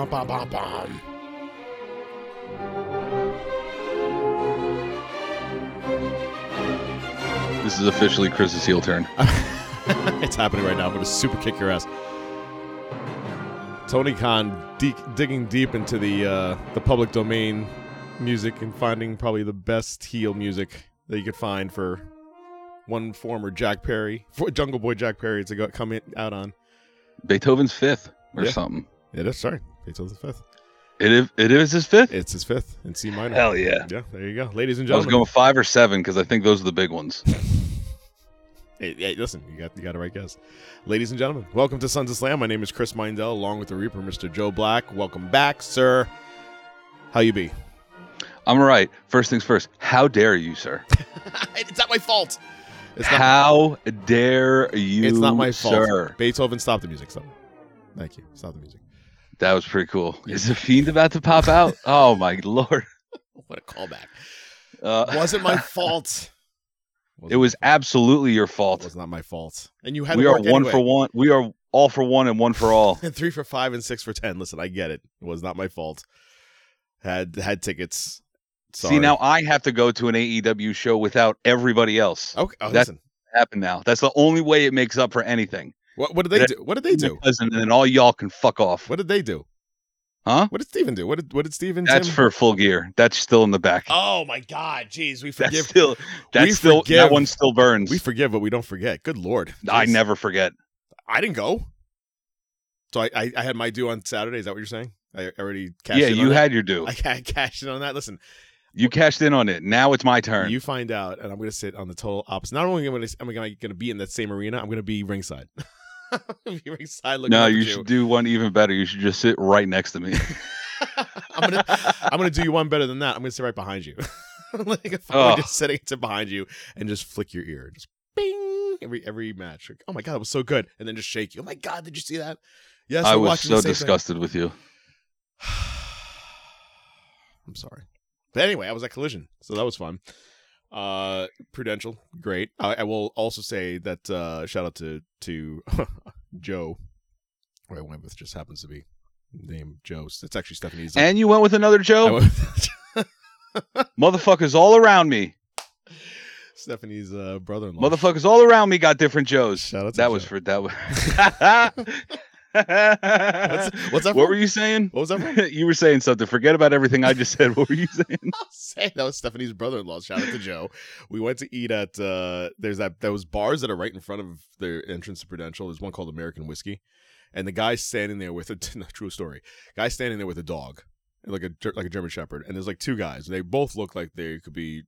Bam, bam, bam, bam. This is officially Chris's heel turn. it's happening right now. I'm going to super kick your ass. Tony Khan de- digging deep into the uh, the public domain music and finding probably the best heel music that you could find for one former Jack Perry, for Jungle Boy Jack Perry to go come in, out on. Beethoven's fifth or Yeah. something. It is sorry, Beethoven's fifth. It is, it is his fifth? It's his fifth in C minor. Hell yeah. Yeah, there you go, ladies and gentlemen. I was going five or seven because I think those are the big ones. Hey, hey, listen, you got you got it right, guys. Ladies and gentlemen, welcome to Sons of Slam. My name is Chris Mindell, along with the Reaper, Mr. Joe Black. Welcome back, sir. How you be? I'm all right. First things first. How dare you, sir? it's not my fault. It's not, How dare you? it's not my fault. sir? Beethoven, stop the music. Stop. Thank you. Stop the music. That was pretty cool. Is the fiend about to pop out? Oh my lord! What a callback. Uh, Wasn't my fault. It was absolutely your fault. It fault. was not my fault. And you had We are one anyway. for one. We are all for one and one for all. And three for five and six for ten. Listen, I get it. It was not my fault. Had had tickets. Sorry. See, now I have to go to an AEW show without everybody else. Okay. Oh, That- listen. Happen now. That's the only way it makes up for anything. What, what did they do? What did they do? And then all y'all can fuck off. What did they do? Huh? What did Steven do? What did what did Steven do? That's Tim- for full gear. That's still in the back. Oh my god, jeez, we forgive. that's still that's we still forgive- that one still burns. we forgive but we don't forget. Good lord. I never forget. I didn't go. So I, I I had my due on Saturday, is that what you're saying? I already cashed Yeah, you had your due. I ca- cashed in on that. Listen, You cashed in on it. Now it's my turn. you find out and I'm gonna sit on the total opposite. Not only am I I gonna, gonna be in that same arena, I'm gonna be ringside. be ringside looking no, you at should do one even better. You should just sit right next to me. I'm gonna I'm gonna do you one better than that. I'm gonna sit right behind you. like if I'm Oh. just sitting to behind you and just flick your ear. Just bing every every match. Like, oh my god, that was so good. And then just shake you. Oh my god, did you see that? Yes, I was so same thing. disgusted with you. I'm sorry. But anyway, I was at Collision, so that was fun. Uh, Prudential, great. I, I will also say that uh, shout out to to Joe, who I went with just happens to be named Joe. It's actually Stephanie's. And you went with another Joe? with- Motherfuckers all around me. Stephanie's uh, brother-in-law. Motherfuckers all around me got different Joes. Shout out to That was Joe. for that was What's, what's that? What from? were you saying? What was that from? you were saying something. Forget about everything I just said. What were you saying? Say that was Stephanie's brother-in-law. Shout out to Joe. We went to eat at uh there's that those bars that are right in front of the entrance to Prudential. There's one called American Whiskey, and the guy's standing there with a true story. Guy standing there with a dog, like a like a German Shepherd, and there's like two guys. They both look like they could be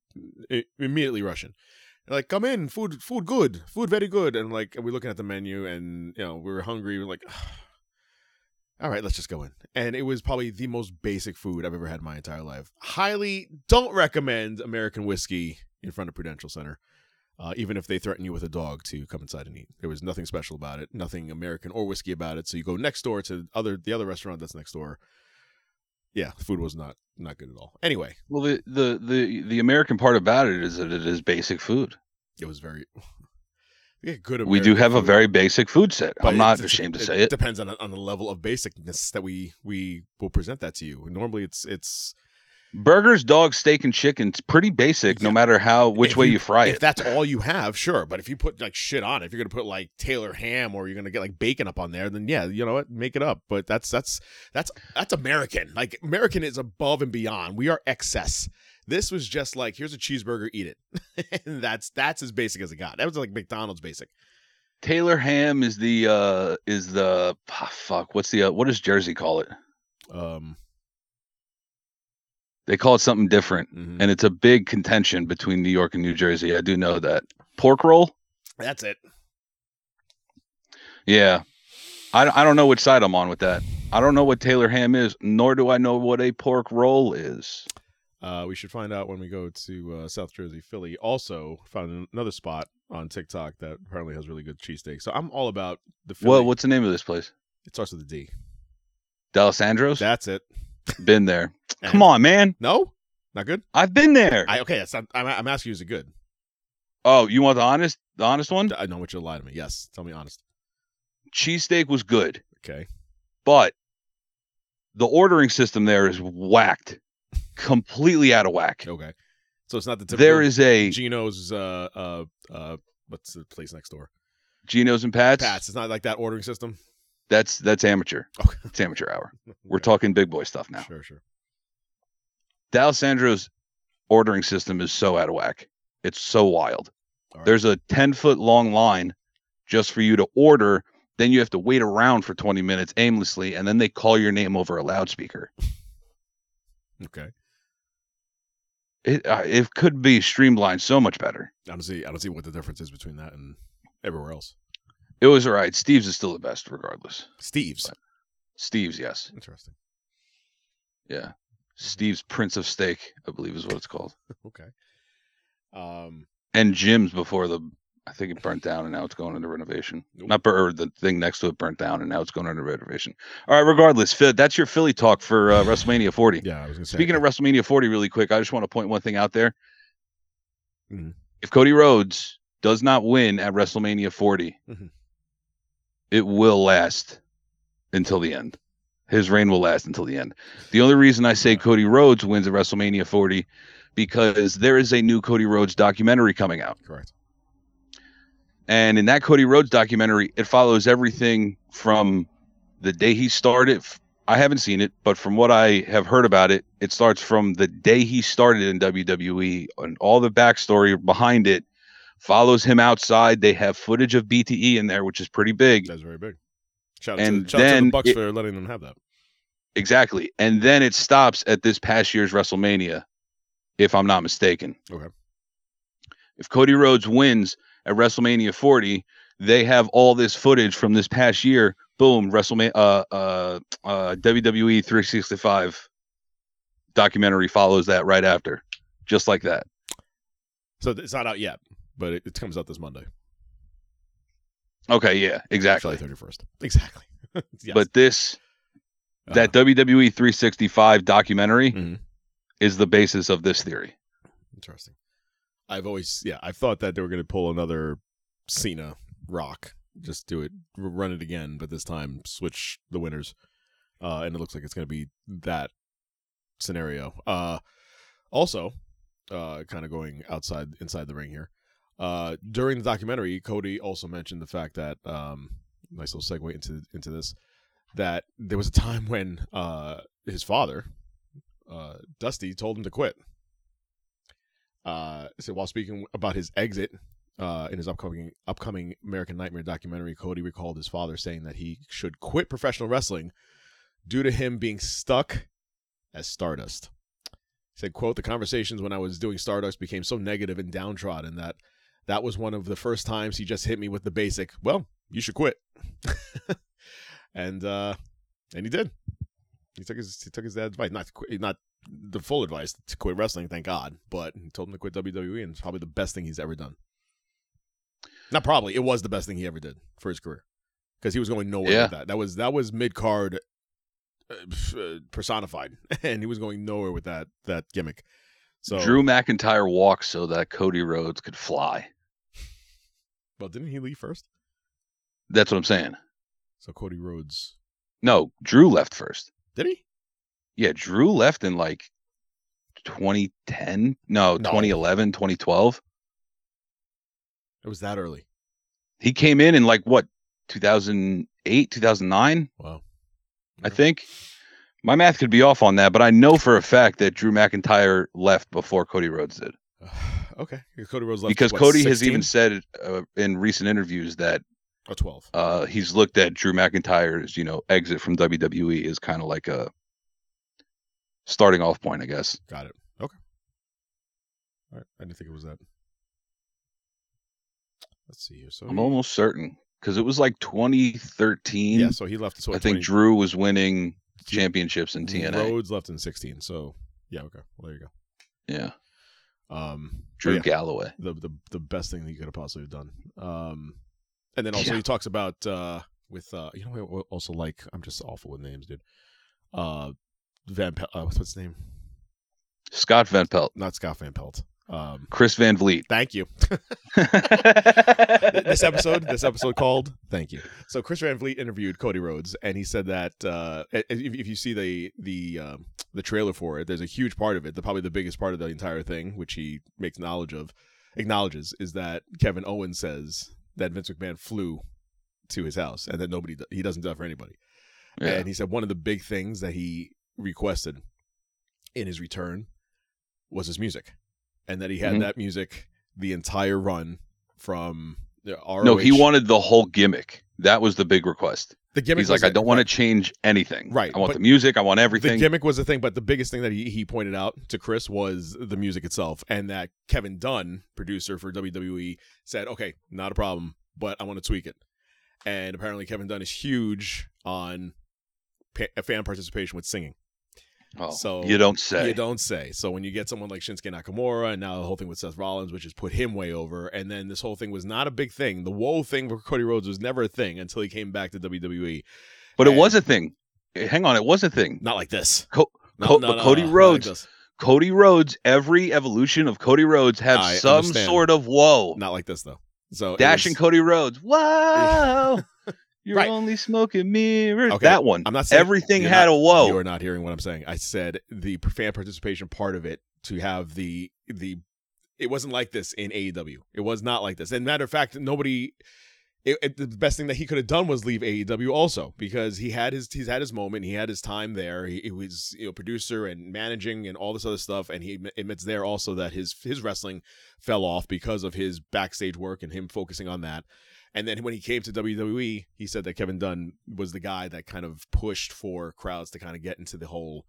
immediately Russian. Like, come in, food, food good, food very good, and like, we're looking at the menu, and you know, we were hungry. We're like, all right, let's just go in. And it was probably the most basic food I've ever had in my entire life. Highly don't recommend American whiskey in front of Prudential Center, uh, even if they threaten you with a dog to come inside and eat. There was nothing special about it, nothing American or whiskey about it. So you go next door to other the other restaurant that's next door. Yeah, the food was not not good at all. Anyway, Well, the, the the the American part about it is that it is basic food. it was very yeah, good. we do have a very basic food set. But I'm not ashamed to it say it. Depends on on the level of basicness that we we will present that to you. Normally, it's it's Burgers, dogs, steak, and chicken. It's pretty basic, no matter how which if way you, fry If it. If that's all you have, sure. But if you put like shit on it, if you're gonna put like Taylor ham or you're gonna get like bacon up on there, then yeah, you know what, make it up. But that's that's that's that's American. Like American is above and beyond. We are excess. This was just like, here's a cheeseburger, eat it. and that's that's as basic as it got. That was like McDonald's basic. Taylor ham is the uh is the ah, fuck. What's the uh, what does Jersey call it? Um, They call it something different, mhm. and it's a big contention between New York and New Jersey. I do know that pork roll. that's it. Yeah, I I don't know which side I'm on with that. I don't know what Taylor ham is, nor do I know what a pork roll is. Uh, we should find out when we go to uh, South Jersey, Philly. Also, found another spot on TikTok that apparently has really good cheesesteak. So I'm all about the Philly. Well, what's the name of this place? it starts with a D. D'Alessandro's. That's it. Been there. Come on, man. No, not good. I've been there. I okay. Not, I'm, I'm asking you, is it good? oh, you want the honest, the honest one? I don't want you to lie to me. Yes, tell me honest. Cheesesteak was good, Okay. but the ordering system there is whacked, completely out of whack. Okay. So it's not the typical There is a Geno's. Uh, uh, uh, what's the place next door? Geno's and Pat's. Pat's. It's not like that ordering system. That's that's amateur. Okay. It's amateur hour. We're Okay. talking big boy stuff now. Sure, sure. D'Alessandro's ordering system is so out of whack. It's so wild. Right. There's a 10 foot long line just for you to order. Then you have to wait around for 20 minutes aimlessly, and then they call your name over a loudspeaker. okay. It uh, it could be streamlined so much better. I don't see. I don't see what the difference is between that and everywhere else. It was all right. Steve's is still the best, regardless. Steve's. Steve's, yes, Interesting. yeah. Steve's Prince of Steak, I believe, is what it's called. Okay. Um. And Jim's before the, I think it burnt down, and now it's going into renovation. Nope. Not bur- or the thing next to it burnt down, and now it's going into renovation. All right, regardless, Phil, that's your Philly talk for uh, WrestleMania 40. Yeah, I was gonna say. Speaking of WrestleMania 40, really quick, I just want to point one thing out there. Mhm. If Cody Rhodes does not win at WrestleMania 40, Mhm. It will last until the end. His reign will last until the end. The only reason I say Cody Rhodes wins at WrestleMania 40 because there is a new Cody Rhodes documentary coming out. correct. And in that Cody Rhodes documentary, it follows everything from the day he started. I haven't seen it, but from what I have heard about it, it starts from the day he started in WWE and all the backstory behind it follows him outside. They have footage of BTE in there, which is pretty big. That's very big. Shout out, And to, shout out to the then Bucks it- for letting them have that. Exactly. And then it stops at this past year's WrestleMania, if I'm not mistaken. Okay. If Cody Rhodes wins at WrestleMania 40, they have all this footage from this past year. Boom, WrestleMania, uh, uh, uh, WWE 365 documentary follows that right after, just like that. So it's not out yet, but it, it comes out this Monday, Okay, yeah, exactly. July thirty first. Exactly. yes. But this, Uh, that WWE 365 documentary Mhm. is the basis of this theory. Interesting. I've always, yeah, I thought that they were going to pull another Cena Rock, just do it, run it again, but this time switch the winners, uh, and it looks like it's going to be that scenario. Uh, also, uh, kind of going outside, inside the ring here. Uh, during the documentary, Cody also mentioned the fact that, um, nice little segue into into this, that there was a time when uh his father, uh, Dusty, told him to quit uh, so while speaking about his exit uh, in his upcoming upcoming American Nightmare documentary, Cody recalled his father saying that he should quit professional wrestling due to him being stuck as Stardust. He said, "quote The conversations when I was doing Stardust became so negative and downtrodden that that was one of the first times he just hit me with the basic, well, you should quit." and uh, and he did. He took his he took his dad's advice, not to quit, not the full advice to quit wrestling, thank God. But he told him to quit WWE, and it's probably the best thing he's ever done. Not probably, it was the best thing he ever did for his career because he was going nowhere Yeah. with that. That was that was mid card uh, personified, and he was going nowhere with that that gimmick. So, Drew McIntyre walked so that Cody Rhodes could fly. well, didn't he leave first? That's what I'm saying. So Cody Rhodes No, Drew left first. did he? Yeah, Drew left in like 2010. No, No. 2011, 2012. It was that early. He came in in like what 2008, 2009, Wow. I think. My math could be off on that, but I know for a fact that Drew McIntyre left before Cody Rhodes did. okay, Cody Rhodes left because what, Cody has even said uh, in recent interviews that a 12. uh, he's looked at Drew McIntyre's, you know, exit from WWE as kind of like a starting off point, I guess. Got it. Okay. All right. I didn't think it was that. Let's see here. So I'm he- almost certain because it was like 2013. yeah. So he left. So I think Drew was winning championships in TNA. Rhodes left in 16. So yeah. Okay. Well, there you go. Yeah, Um, Drew yeah, Galloway. the the the best thing that you could have possibly done. Um, and then also Yeah. he talks about uh with uh you know also like I'm just awful with names, dude. Uh, Van Pel- uh, what's his name? Scott Van Pelt, Not Scott Van Pelt. Um, Chris Van Vliet. thank you. this episode, this episode called "Thank You." So Chris Van Vliet interviewed Cody Rhodes, and he said that uh, if, if you see the the um, the trailer for it, there's a huge part of it, the probably the biggest part of the entire thing, which he makes knowledge of, acknowledges, is that Kevin Owens says that Vince McMahon flew to his house, and that nobody he doesn't do that for anybody. Yeah. And he said one of the big things that he requested in his return was his music, and that he had Mhm. that music the entire run from the ROH. No, he wanted the whole gimmick. That was the big request. the gimmick. He's like, I it, don't want right. to change anything. Right, I want the music. I want everything. The gimmick was the thing, but the biggest thing that he, he pointed out to Chris was the music itself, and that Kevin Dunn, producer for WWE, said, "Okay, not a problem, but I want to tweak it." And apparently, Kevin Dunn is huge on pa- fan participation with singing. Oh, so you don't say. You don't say. So when you get someone like Shinsuke Nakamura and now the whole thing with Seth Rollins, which has put him way over, and then this whole thing was not a big thing. The whoa thing for Cody Rhodes was never a thing until he came back to WWE. But it was a thing. Eh, Hang on, it was a thing. Not like this. Co- No, Co- no, but no, Cody like Rhodes, this. Cody Rhodes, every evolution of Cody Rhodes had I some understand. sort of whoa. Not like this though. So Dash was- Cody Rhodes. Whoa. You're Right. only smoking mirrors. Okay, That one. I'm not saying everything had not- a whoa. You are not hearing what I'm saying. I said the fan participation part of it to have the the. It wasn't like this in AEW. It was not like this. And matter of fact, nobody. It, it- the best thing that he could have done was leave AEW also because he had his he's had his moment. He had his time there. He, he was you know producer and managing and all this other stuff. And he admits there also that his his wrestling fell off because of his backstage work and him focusing on that. And then when he came to WWE, he said that Kevin Dunn was the guy that kind of pushed for crowds to kind of get into the whole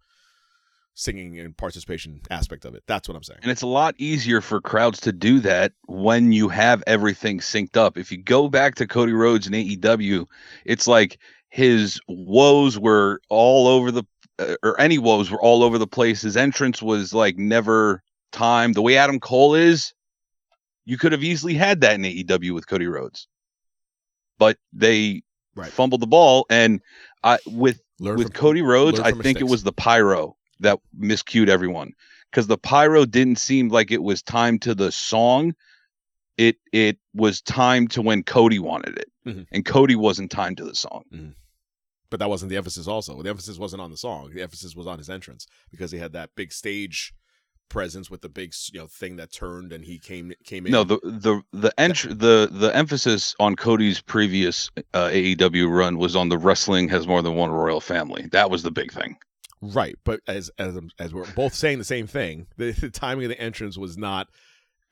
singing and participation aspect of it. That's what I'm saying. And it's a lot easier for crowds to do that when you have everything synced up. If you go back to Cody Rhodes and AEW, it's like his woes were all over the, uh, or any woes were all over the place. His entrance was like never timed. The way Adam Cole is, you could have easily had that in AEW with Cody Rhodes, but they Right. fumbled the ball. And I with Learn with from- Cody Rhodes, I think it was the pyro that miscued everyone because the pyro didn't seem like it was timed to the song. It it was timed to when Cody wanted it, Mhm. and Cody wasn't timed to the song. but that wasn't the emphasis also. The emphasis wasn't on the song. The emphasis was on his entrance because he had that big stage presence with the big you know thing that turned and he came came in. No, the the the entr- the the emphasis on Cody's previous uh, AEW run was on the wrestling has more than one royal family. That was the big thing. Right, but as as as we're both saying the same thing, the, the timing of the entrance was not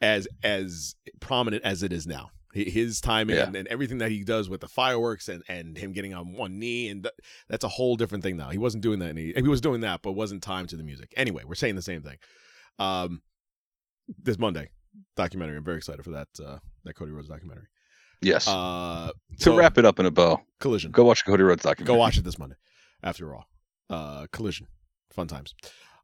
as as prominent as it is now. His timing Yeah. and, and everything that he does with the fireworks and and him getting on one knee and th- that's a whole different thing now. He wasn't doing that. Any, he was doing that, but wasn't timed to the music. Anyway, we're saying the same thing. Um, this Monday documentary. I'm very excited for that. Uh, that Cody Rhodes documentary. Yes. Uh, to so, wrap it up in a bow, collision. go watch Cody Rhodes documentary. Go watch it this Monday. After all, uh, collision, fun times.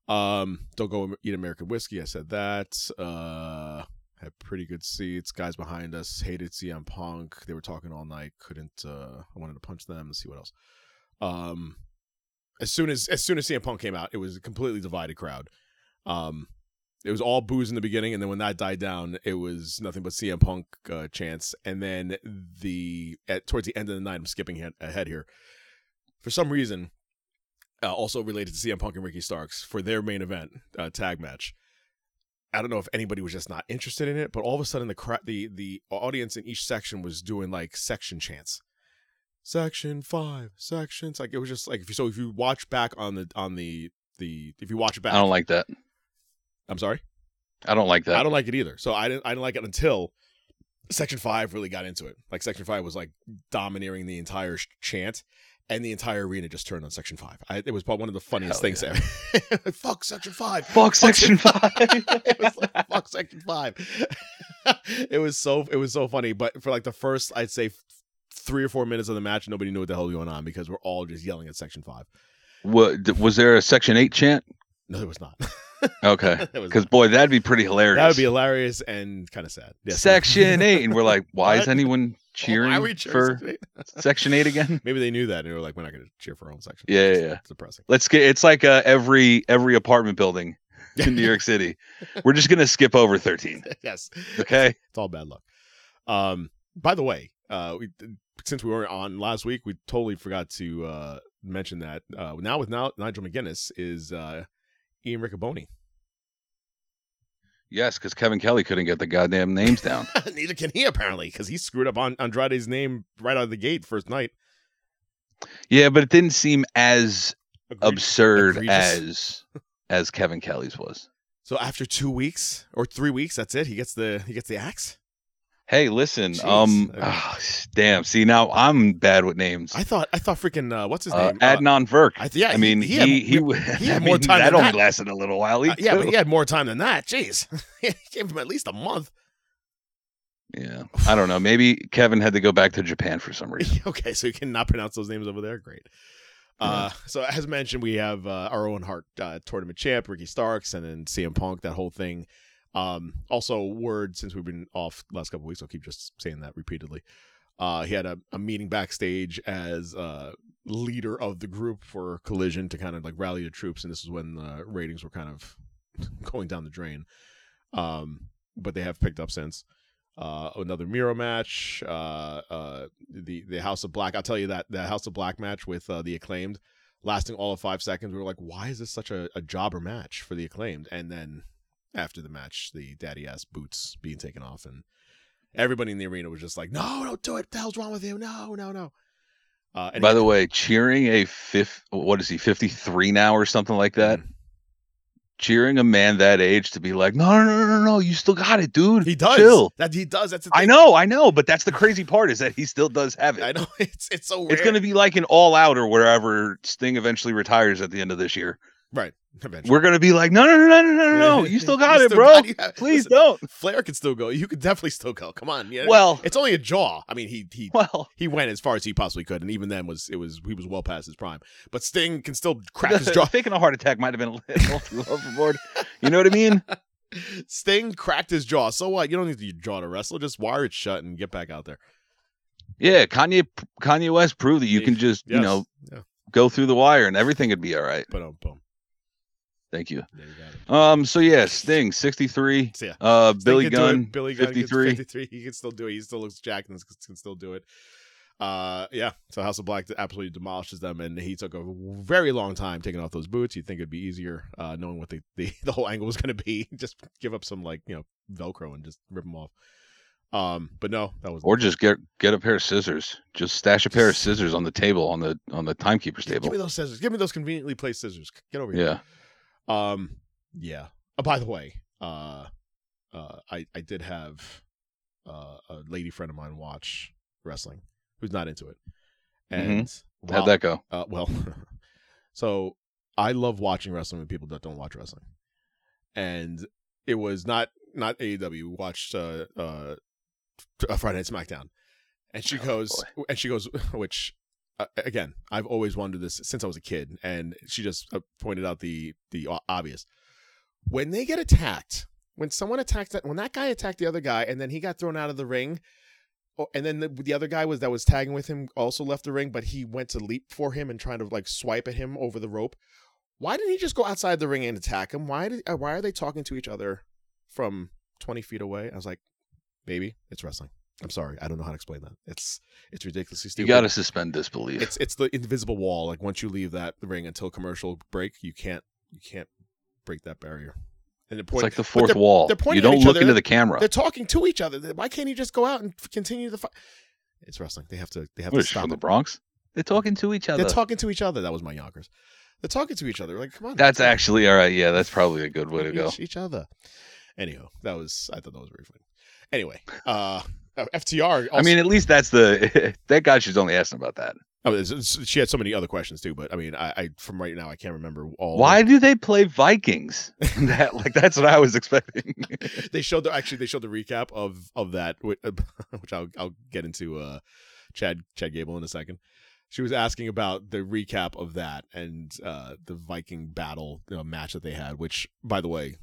Um, don't go eat American whiskey. I said that. Uh, had pretty good seats. Guys behind us hated CM Punk. They were talking all night. Couldn't. Uh, I wanted to punch them. Let's see what else. Um, as soon as as soon as CM Punk came out, it was a completely divided crowd. Um, it was all booze in the beginning, and then when that died down, it was nothing but CM Punk uh, chants. And then the at towards the end of the night, I'm skipping ahead, here. For some reason, uh, also related to CM Punk and Ricky Starks for their main event uh, tag match. I don't know if anybody was just not interested in it, but all of a sudden the cra- the the audience in each section was doing like section chants, section five, sections. Like it was just like if you so if you watch back on the on the the if you watch back, I don't like that. I'm sorry, I don't like that. I don't like it either. So I didn't I didn't like it until section five really got into it. Like section five was like domineering the entire sh- chant. And the entire arena just turned on Section Five. I, it was probably one of the funniest Hell things ever. Fuck Section Five. Fuck Section Five. it was like, fuck Section Five. it was so it was so funny, but for like the first, I'd say three or four minutes of the match, nobody knew what the hell was going on because we're all just yelling at Section Five. What was there a Section Eight chant? No, there was not. Okay, because boy, that'd be pretty hilarious. that would be hilarious and kind of sad. Yes. Section Eight, and we're like, why is anyone Why cheering are we cheering for Section Eight? Section Eight again? Maybe they knew that and they were like, we're not going to cheer for our own section. Yeah, It's yeah, yeah. It's depressing. Let's get. It's like uh, every every apartment building in New York City. We're just gonna skip over thirteen. yes. Okay. It's all bad luck. Um, by the way, uh, we since we weren't on last week, we totally forgot to uh mention that uh now with now Nigel McGuinness is uh Ian Riccaboni. Yes, because Kevin Kelly couldn't get the goddamn names down. Neither can he apparently because he screwed up on Andrade's name right out of the gate first night. yeah, but it didn't seem as absurd egregious. as as Kevin Kelly's was. So after two weeks or three weeks, that's it. He gets the he gets the axe. Hey, listen. Jeez. Um, ah, damn. See, now I'm bad with names. I thought I thought freaking uh, what's his Uh, name? Uh, Adnan Virk. I th- yeah, I mean, he he had- he he- had more time That only that. lasted a little while. Uh, yeah, but he had more time than that. Jeez, he gave him at least a month. yeah. I don't know. Maybe Kevin had to go back to Japan for some reason. okay, so you cannot pronounce those names over there. Great. Uh, so as mentioned, we have uh, our own heart uh, tournament champ, Ricky Starks, and then CM Punk. That whole thing. Um, also, word since we've been off last couple weeks, I'll keep just saying that repeatedly. Uh, he had a, a meeting backstage as uh, leader of the group for Collision to kind of like rally the troops, and this is when the ratings were kind of going down the drain. Um, but they have picked up since uh, another Miro match, uh, uh, the the House of Black. I'll tell you that the House of Black match with uh, the acclaimed, lasting all of five seconds. We were like, why is this such a, a jobber match for the acclaimed? And then after the match, the daddy ass boots being taken off, and everybody in the arena was just like, no, don't do it. What the hell's wrong with you? No, no, no. Uh, and By the way, cheering a fifth, what is he, 53 now or something like that? Mm-hmm. Cheering a man that age to be like, no, no, no, no, no, you still got it, dude. he does. Chill. That he does. That's the I know, I know, but that's the crazy part is that he still does have it. I know. It's it's so. It's going to be like an all out or wherever Sting eventually retires at the end of this year. Right. Eventually. We're going to be like, no, no, no, no, no, no, no, you still got You it, still bro. got- Please listen, don't. Flair can still go. You could definitely still go. Come on. Yeah. Well, it's only a jaw. I mean, he he well, he went as far as he possibly could, and even then was it was he was well past his prime. But Sting can still crack his jaw. faking a heart attack might have been a little too overboard. You know what I mean? Sting cracked his jaw. So what? You don't need your jaw to wrestle. Just wire it shut and get back out there. Yeah, Kanye Kanye West proved that you can just, you know, Yeah. go through the wire and everything would be all right. But um, boom. Thank you. You. Um, so yeah, Sting, 63. So, yeah. Uh Sting Billy can do it. Gunn, Billy Gunn 53. 53. He can still do it. He still looks jacked and can still do it. Uh, yeah. So House of Black absolutely demolishes them, and he took a very long time taking off those boots. You'd think it'd be easier, uh, knowing what the, the the whole angle was going to be. Just give up some like you know Velcro and just rip them off. Um, but no, that was Or just get get a pair of scissors. Just stash a pair of scissors on the table on the on the timekeeper's table. Give me those scissors. Give me those conveniently placed scissors. Get over here. Yeah. Um, yeah. Oh, by the way, uh, uh, I I did have uh, a lady friend of mine watch wrestling who's not into it, and Mm-hmm. How'd that go? Uh, well, so I love watching wrestling with people that don't watch wrestling, and it was not not AEW. We watched uh, uh, Friday Night SmackDown, and she Oh, goes, and she goes, which uh, again, I've always wondered this since I was a kid, and she just uh, pointed out the the obvious. When they get attacked, when someone attacked that, when that guy attacked the other guy, and then he got thrown out of the ring, oh, and then the, the other guy was that was tagging with him also left the ring, but he went to leap for him and trying to like swipe at him over the rope. Why didn't he just go outside the ring and attack him? Why did uh, why are they talking to each other from twenty feet away? I was like, baby, it's wrestling. I'm sorry, I don't know how to explain that. It's it's ridiculously stupid. You got to suspend disbelief. It's it's the invisible wall. Like once you leave that ring until commercial break, you can't you can't break that barrier. And the It's like the fourth they're- wall. They're You pointing at don't look other. into the camera. They're talking to each other. Why can't he just go out and continue the fight? It's wrestling. They have to. They have What to stop from the. Bronx? They're talking to each other. They're talking to each other. That was my Yonkers. They're talking to each other. Like, come on. That's actually all right. Yeah, that's probably a good way to go. each, each other. Anyhow, that was I thought that was very funny. Anyway, uh, FTR. I mean, at least that's the that guy. She's only asking about that. Oh, it's- it's- she had so many other questions too, but I mean, I, I from right now I can't remember all. Why do they play Vikings? that like that's what I was expecting. they showed the actually they showed the recap of of that, which, which I'll I'll get into uh, Chad Chad Gable in a second. She was asking about the recap of that and uh, the Viking battle you know, match that they had. Which, by the way,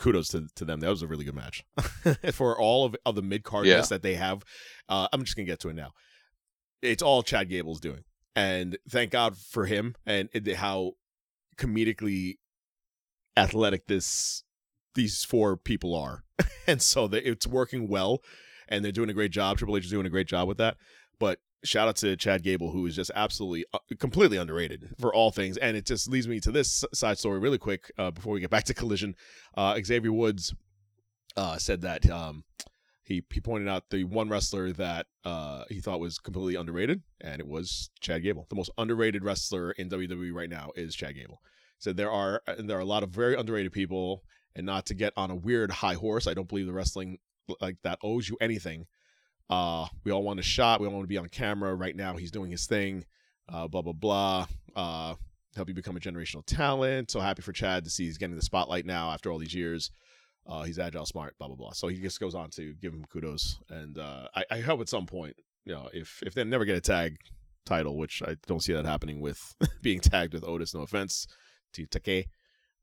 kudos to, to them. That was a really good match for all of, of the mid cardness Yeah. that they have. Uh, I'm just gonna get to it now. It's all Chad Gable's doing, and thank God for him and it, how comedically athletic this these four people are, and so they, it's working well, and they're doing a great job. Triple H is doing a great job with that. But shout out to Chad Gable, who is just absolutely, uh, completely underrated for all things. And it just leads me to this side story really quick uh, before we get back to Collision. Uh, Xavier Woods uh, said that um, he he pointed out the one wrestler that uh, he thought was completely underrated, and it was Chad Gable. The most underrated wrestler in WWE right now is Chad Gable. Said there are and there are a lot of very underrated people, and not to get on a weird high horse. I don't believe the wrestling like that owes you anything. Uh, we all want a shot. We all want to be on camera. Right now, he's doing his thing. Uh, blah blah blah. Uh, help you become a generational talent. So happy for Chad to see he's getting the spotlight now after all these years. Uh, he's agile, smart, blah blah blah. So he just goes on to give him kudos, and uh, I, I hope at some point, you know, if if they never get a tag title, which I don't see that happening with being tagged with Otis. No offense to Take,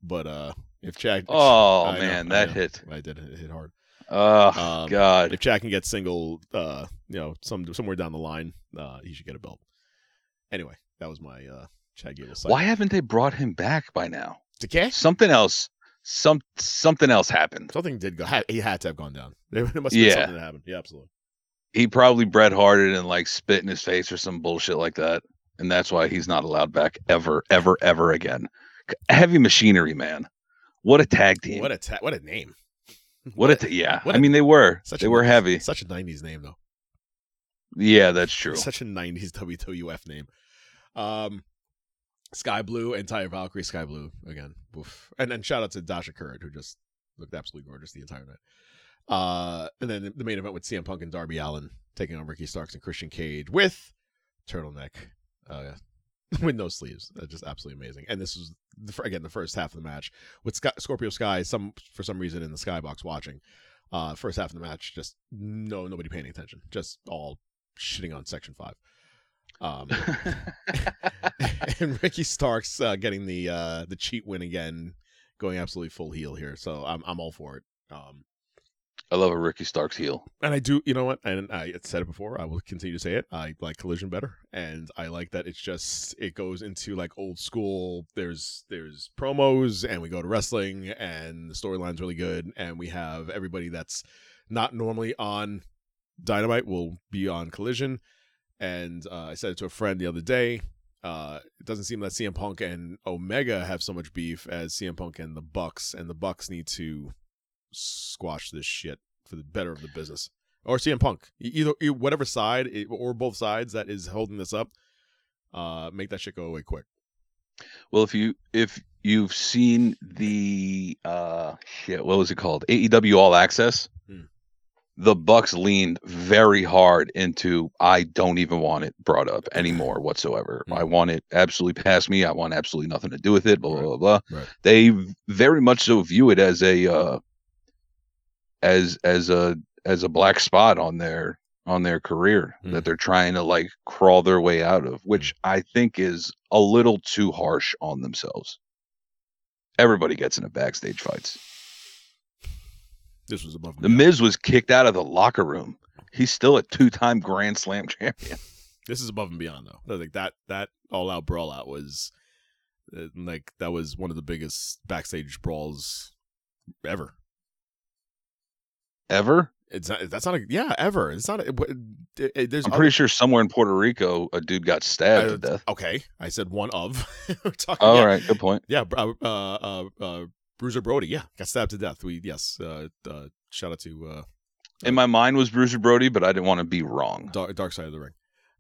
but uh, if Chad, Oh I know, man, I that know. hit. I did it hit hard. Oh Um, God. If Chad can get single, uh, you know, some somewhere down the line, uh, he should get a belt. Anyway, that was my uh, Chad Gable. side. Why haven't they brought him back by now? Decay? Something else. Some something else happened. Something did go. He had to have gone down. There must have been Yeah. something that happened. Yeah, absolutely. He probably Bret Harted and like spit in his face or some bullshit like that, and that's why he's not allowed back ever, ever, ever again. Heavy Machinery, man. What a tag team. What a ta- what a name. What a ta- yeah. what I a- mean, they were Such they a were 90s heavy. Such a '90s name though. Yeah, that's true. Such a '90s WWF name. Um, Skye Blue and Taya Valkyrie. Skye Blue again. Oof. And then shout out to Dasha Curran who just looked absolutely gorgeous the entire night. Uh, and then the main event with CM Punk and Darby Allin taking on Ricky Starks and Christian Cage with turtleneck, uh, with no sleeves. That's just absolutely amazing. And this was the, again the first half of the match with Sky, Scorpio Sky. Some for some reason in the skybox watching. Uh, first half of the match, just no nobody paying attention, just all shitting on Section Five. Um, and Ricky Starks uh, getting the uh, the cheat win again, going absolutely full heel here. So I'm I'm all for it. Um, I love a Ricky Starks heel. and I do, you know what? And I said it before. I will continue to say it. I like Collision better, and I like that it's just it goes into like old school. There's there's promos, and we go to wrestling, and the storyline's really good, and we have everybody that's not normally on Dynamite will be on Collision. And uh, I said it to a friend the other day. Uh, it doesn't seem that CM Punk and Omega have so much beef as CM Punk and the Bucks, and the Bucks need to squash this shit for the better of the business. Or CM Punk, either whatever side or both sides that is holding this up, uh, make that shit go away quick. Well, if you if you've seen the uh shit, what was it called? AEW All Access. Hmm. The Bucks leaned very hard into I don't even want it brought up anymore whatsoever. Hmm. I want it absolutely past me. I want absolutely nothing to do with it. Blah blah blah. blah. Right. They very much so view it as a uh as as a as a black spot on their on their career Hmm. that they're trying to like crawl their way out of, which I think is a little too harsh on themselves. Everybody gets into backstage fights. This was above The. Miz was kicked out of the locker room. He's still a two-time Grand Slam champion. This is above and beyond though. Like that that all out brawl out was uh, like that was one of the biggest backstage brawls ever. Ever? It's not. That's not a yeah ever. It's not. A, it, it, there's I'm other- pretty sure somewhere in Puerto Rico, a dude got stabbed Uh, to death. Okay, I said one of. We're talking. All yeah, right, good point. Yeah, uh, uh, uh, Bruiser Brody. Yeah, got stabbed to death. We yes. Uh, uh, shout out to uh, in my mind was Bruiser Brody, but I didn't want to be wrong. Dark, Dark Side of the Ring.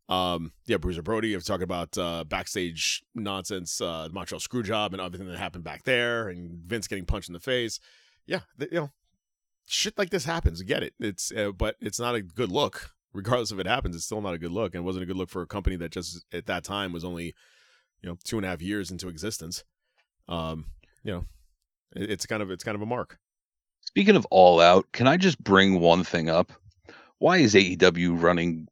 Um, yeah, Bruiser Brody. I've talking about uh, backstage nonsense, uh, the Montreal screw job, and everything that happened back there, and Vince getting punched in the face. Yeah, you know, shit like this happens. Get it. It's uh, but it's not a good look. Regardless if it happens, it's still not a good look, and wasn't a good look for a company that just at that time was only, you know, two and a half years into existence. Um, you know, it, it's kind of it's kind of a mark. Speaking of All Out, can I just bring one thing up? Why is AEW running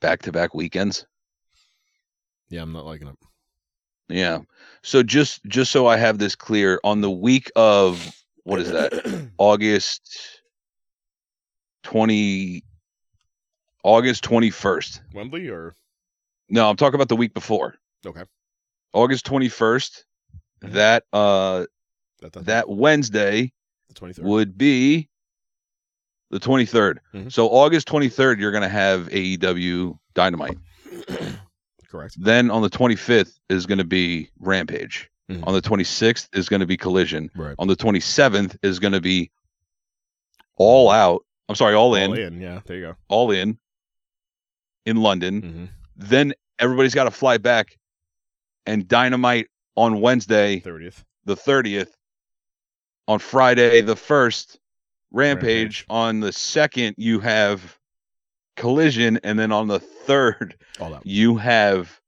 back to back weekends? Yeah, I'm not liking it. Yeah. So just just so I have this clear, on the week of what is that? August twenty August twenty first. Wembley or No, I'm talking about the week before. okay, August twenty first. Mhm. That uh that that, that Wednesday the 23rd. would be the 23rd. Mhm. So August 23rd, you're going to have AEW Dynamite. Correct. Then on the 25th is going to be Rampage. Mhm. On the 26th is going to be Collision. Right. On the 27th is going to be All Out. I'm sorry, All, in, All in. Yeah, there you go. All in in London. Mm-hmm. Then everybody's got to fly back and Dynamite on Wednesday, 30th. the 30th. On Friday, the 1st, Rampage. Rampage. On the 2nd, you have Collision. And then on the 3rd, All out. you have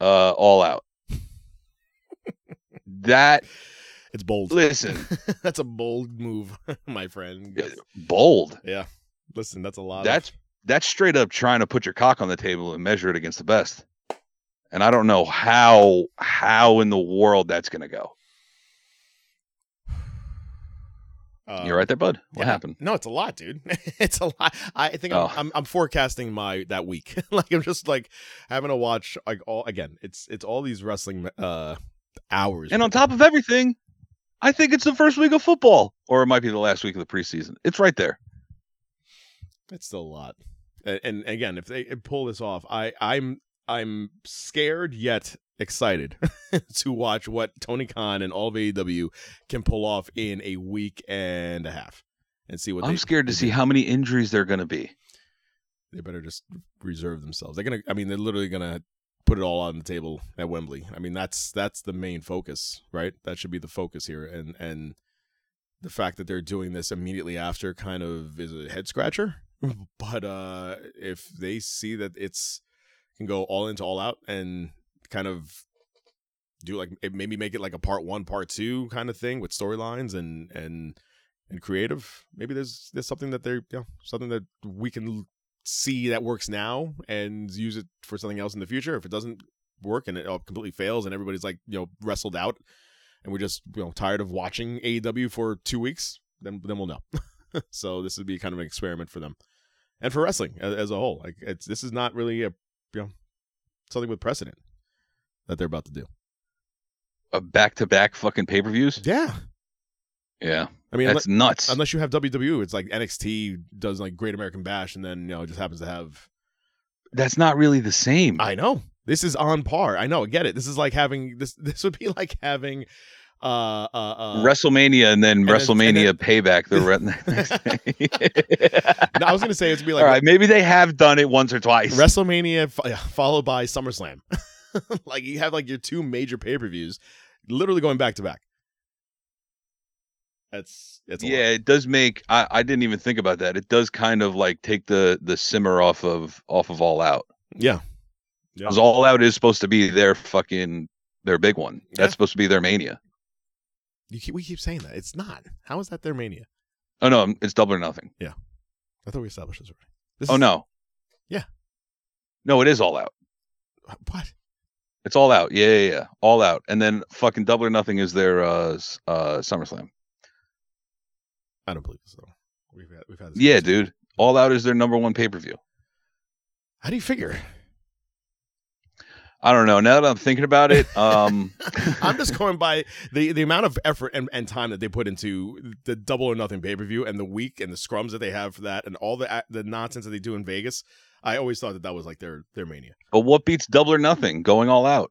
uh All Out. That, It's bold. listen, that's a bold move, my friend. Yes. bold. Yeah. Listen, that's a lot. That's that's straight up trying to put your cock on the table and measure it against the best. And I don't know how how in the world that's gonna go. of, You're right there, bud. What yeah. happened? No, it's a lot, dude. it's a lot. I think Oh. I'm, I'm I'm forecasting my that week. like I'm just like having to watch like all again. It's it's all these wrestling uh hours. And on top of everything, I think it's the first week of football, or it might be the last week of the preseason. It's right there. It's still a lot. And, and again, if they pull this off, I I'm I'm scared yet excited to watch what Tony Khan and all of AEW can pull off in a week and a half, and see what I'm they, scared to they see do. how many injuries they're going to be. They better just reserve themselves. They're gonna. I mean, they're literally gonna put it all on the table at Wembley. I mean, that's that's the main focus, right? That should be the focus here, and and the fact that they're doing this immediately after kind of is a head scratcher. but uh if they see that it's can go all into all out and kind of do like maybe make it like a part one, part two kind of thing with storylines and and and creative. Maybe there's there's something that they're something that we can see that works now and use it for something else in the future. If it doesn't work and it all completely fails and everybody's like you know wrestled out and we're just you know tired of watching AEW for two weeks, then then we'll know. so this would be kind of an experiment for them and for wrestling as, as a whole. Like it's this is not really a you know something with precedent that they're about to do. A back to back fucking pay per views. Yeah, Yeah, I mean that's unless, nuts. unless you have WWE, it's like NXT does like Great American Bash, and then you know it just happens to have. that's not really the same. I know this is on par. I know, I get it. This is like having this. This would be like having. Uh, uh, uh, WrestleMania and then and WrestleMania and payback the re- no, I was gonna say it's be like All right, maybe they have done it once or twice. WrestleMania fo- followed by SummerSlam. like you have like your two major pay per views, literally going back to back. That's it's a lot. yeah, it does make. I, I didn't even think about that. It does kind of like take the the simmer off of off of All Out. yeah. Yeah. Because All Out is supposed to be their fucking their big one. That's supposed to be their mania. You keep, we keep saying that it's not. How is that their mania? Oh no, it's double or nothing. Yeah i thought we established this already. This Oh is- no. Yeah. No, it is All Out. What? It's All Out. Yeah, yeah, yeah. All Out. And then fucking double or nothing is their uh uh SummerSlam. I don't believe so. We've had we've had this. Yeah, dude. All Out is their number one pay per view. How do you figure? I don't know. Now that I'm thinking about it, um, I'm just going by the the amount of effort and, and time that they put into the double or nothing pay per view and the week and the scrums that they have for that and all the the nonsense that they do in Vegas. I always thought that that was like their their mania. but what beats double or nothing? Going all out.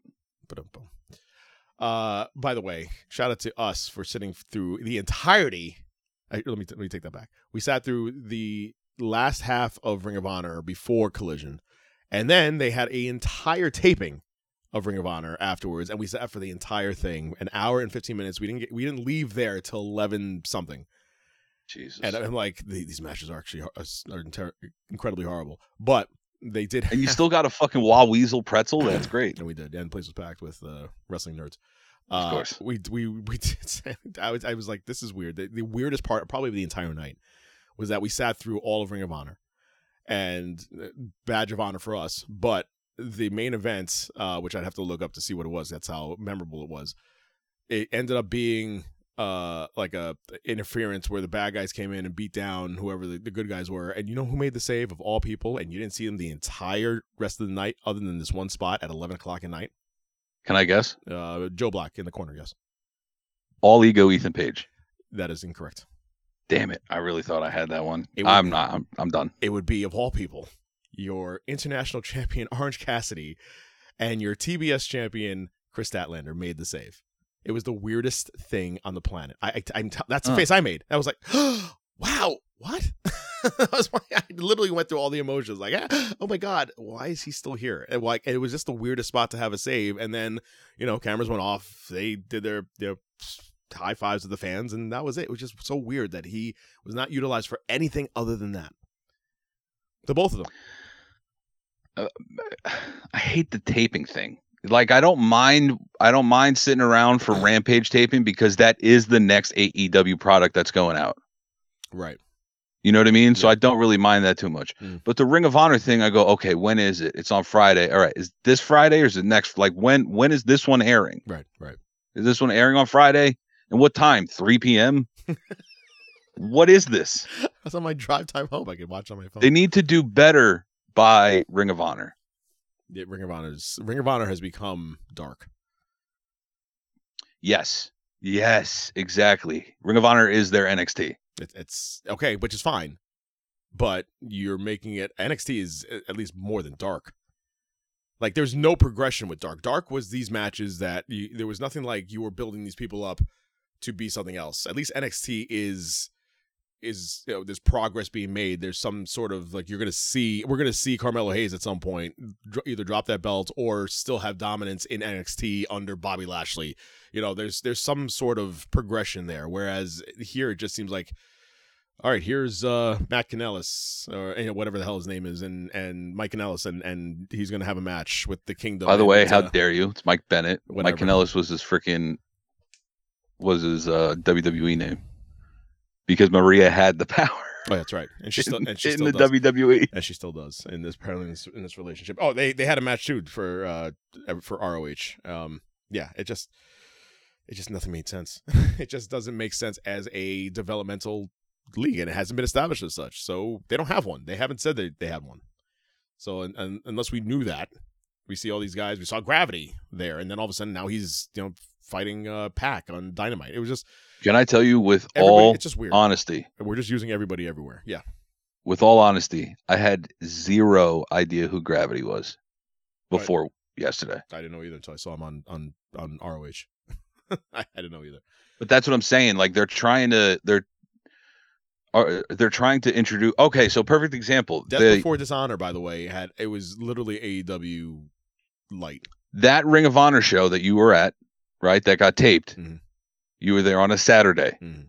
Uh, by the way, shout out to us for sitting through the entirety. I, let me let me take that back. We sat through the last half of Ring of Honor before Collision, and then they had a entire taping of Ring of Honor afterwards, and we sat for the entire thing, an hour and fifteen minutes. We didn't get we didn't leave there till eleven something, Jesus. and I'm like, these matches are actually are inter- incredibly horrible, but they did. and you still got a fucking Wah Weasel pretzel. That's great. And we did. And the place was packed with uh, wrestling nerds. Of Uh, course. We we we did. I was I was like, this is weird. The, the weirdest part, probably the entire night, was that we sat through all of Ring of Honor, and uh, badge of honor for us. But the main event, uh, which I'd have to look up to see what it was. That's how memorable it was. It ended up being uh like a interference where the bad guys came in and beat down whoever the, the good guys were and you know who made the save of all people and you didn't see them the entire rest of the night other than this one spot at 11 o'clock at night Can I guess? uh, Joe Black in the corner. Yes, All ego Ethan Page. that is incorrect. Damn it. I really thought I had that one. Would- I'm not. I'm, I'm done. It would be of all people, your international champion Orange Cassidy, and your TBS champion Kris Statlander made the save. It was the weirdest thing on the planet. I, I I'm t- that's the Huh. face I made. I was like, wow, what? I was I literally went through all the emotions, like, ah, oh my god, why is he still here? And like, it was just the weirdest spot to have a save. And then, you know, cameras went off. They did their their high fives to the fans, and that was it. It was just so weird that he was not utilized for anything other than that. The both of them. I hate the taping thing. Like I don't mind I don't mind sitting around for Rampage taping because that is the next AEW product that's going out. Right. You know what I mean? So Yeah. I don't really mind that too much. Mm. But the Ring of Honor thing, I go, okay, when is it? It's on Friday. All right, is this Friday or is it next? Like when when is this one airing? Right. Right. Is this one airing on Friday? And what time? 3 p.m. what is this? That's on my drive time home. I can watch on my phone. They need to do better by Ring of Honor. Yeah, Ring of Honor's Ring of Honor has become dark. Yes. Yes, exactly. Ring of Honor is their NXT. It, it's okay, which is fine, but you're making it NXT is at least more than dark. Like there's no progression with dark. Dark was these matches that you, there was nothing like you were building these people up to be something else. At least NXT is is you know there's progress being made. There's some sort of like you're gonna see we're gonna see Carmelo Hayes at some point dr- either drop that belt or still have dominance in NXT under Bobby Lashley. You know, there's there's some sort of progression there. Whereas here it just seems like all right, here's uh, Matt Kanellis or you know, whatever the hell his name is, and and Mike Kanellis, and and he's gonna have a match with the Kingdom. By the and, way, how uh, dare you? It's Mike Bennett. Mike whatever. Kanellis was his freaking was his uh, WWE name because Maria had the power Oh, that's right, and she still in, and she in still the does. WWE. and she still does in this apparently in this, in this relationship. Oh, they they had a match too for uh for ROH. Um, yeah, it just it just nothing made sense. it just doesn't make sense as a developmental league, and it hasn't been established as such. So they don't have one. They haven't said they they had one. So and, and unless we knew that, we see all these guys. We saw Gravity there, and then all of a sudden now he's you know fighting uh PAC on Dynamite. It was just Can I tell you with everybody. all it's just weird. honesty, We're just using everybody everywhere. Yeah. with all honesty, I had zero idea who Gravity was Right. before yesterday. I didn't know either until I saw him on on on ROH. I didn't know either. But that's what I'm saying. Like they're trying to they're are they're trying to introduce. Okay, so perfect example. Death The- Before Dishonor, by the way, had it was literally AEW light. that Ring of Honor show that you were at, right? That got taped. Mhm. You were there on a Saturday. Mhm.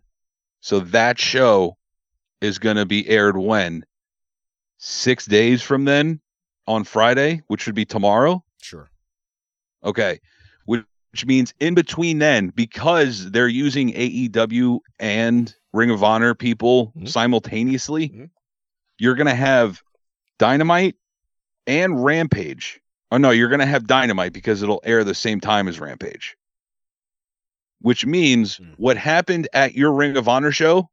So that show is going to be aired when? Six days from then on Friday, which would be tomorrow. Sure. Okay. Which, which means in between then, because they're using AEW and Ring of Honor people Mhm. simultaneously, Mhm. you're going to have Dynamite and Rampage. Oh, no, you're going to have Dynamite because it'll air the same time as Rampage. Which means Mm. what happened at your Ring of Honor show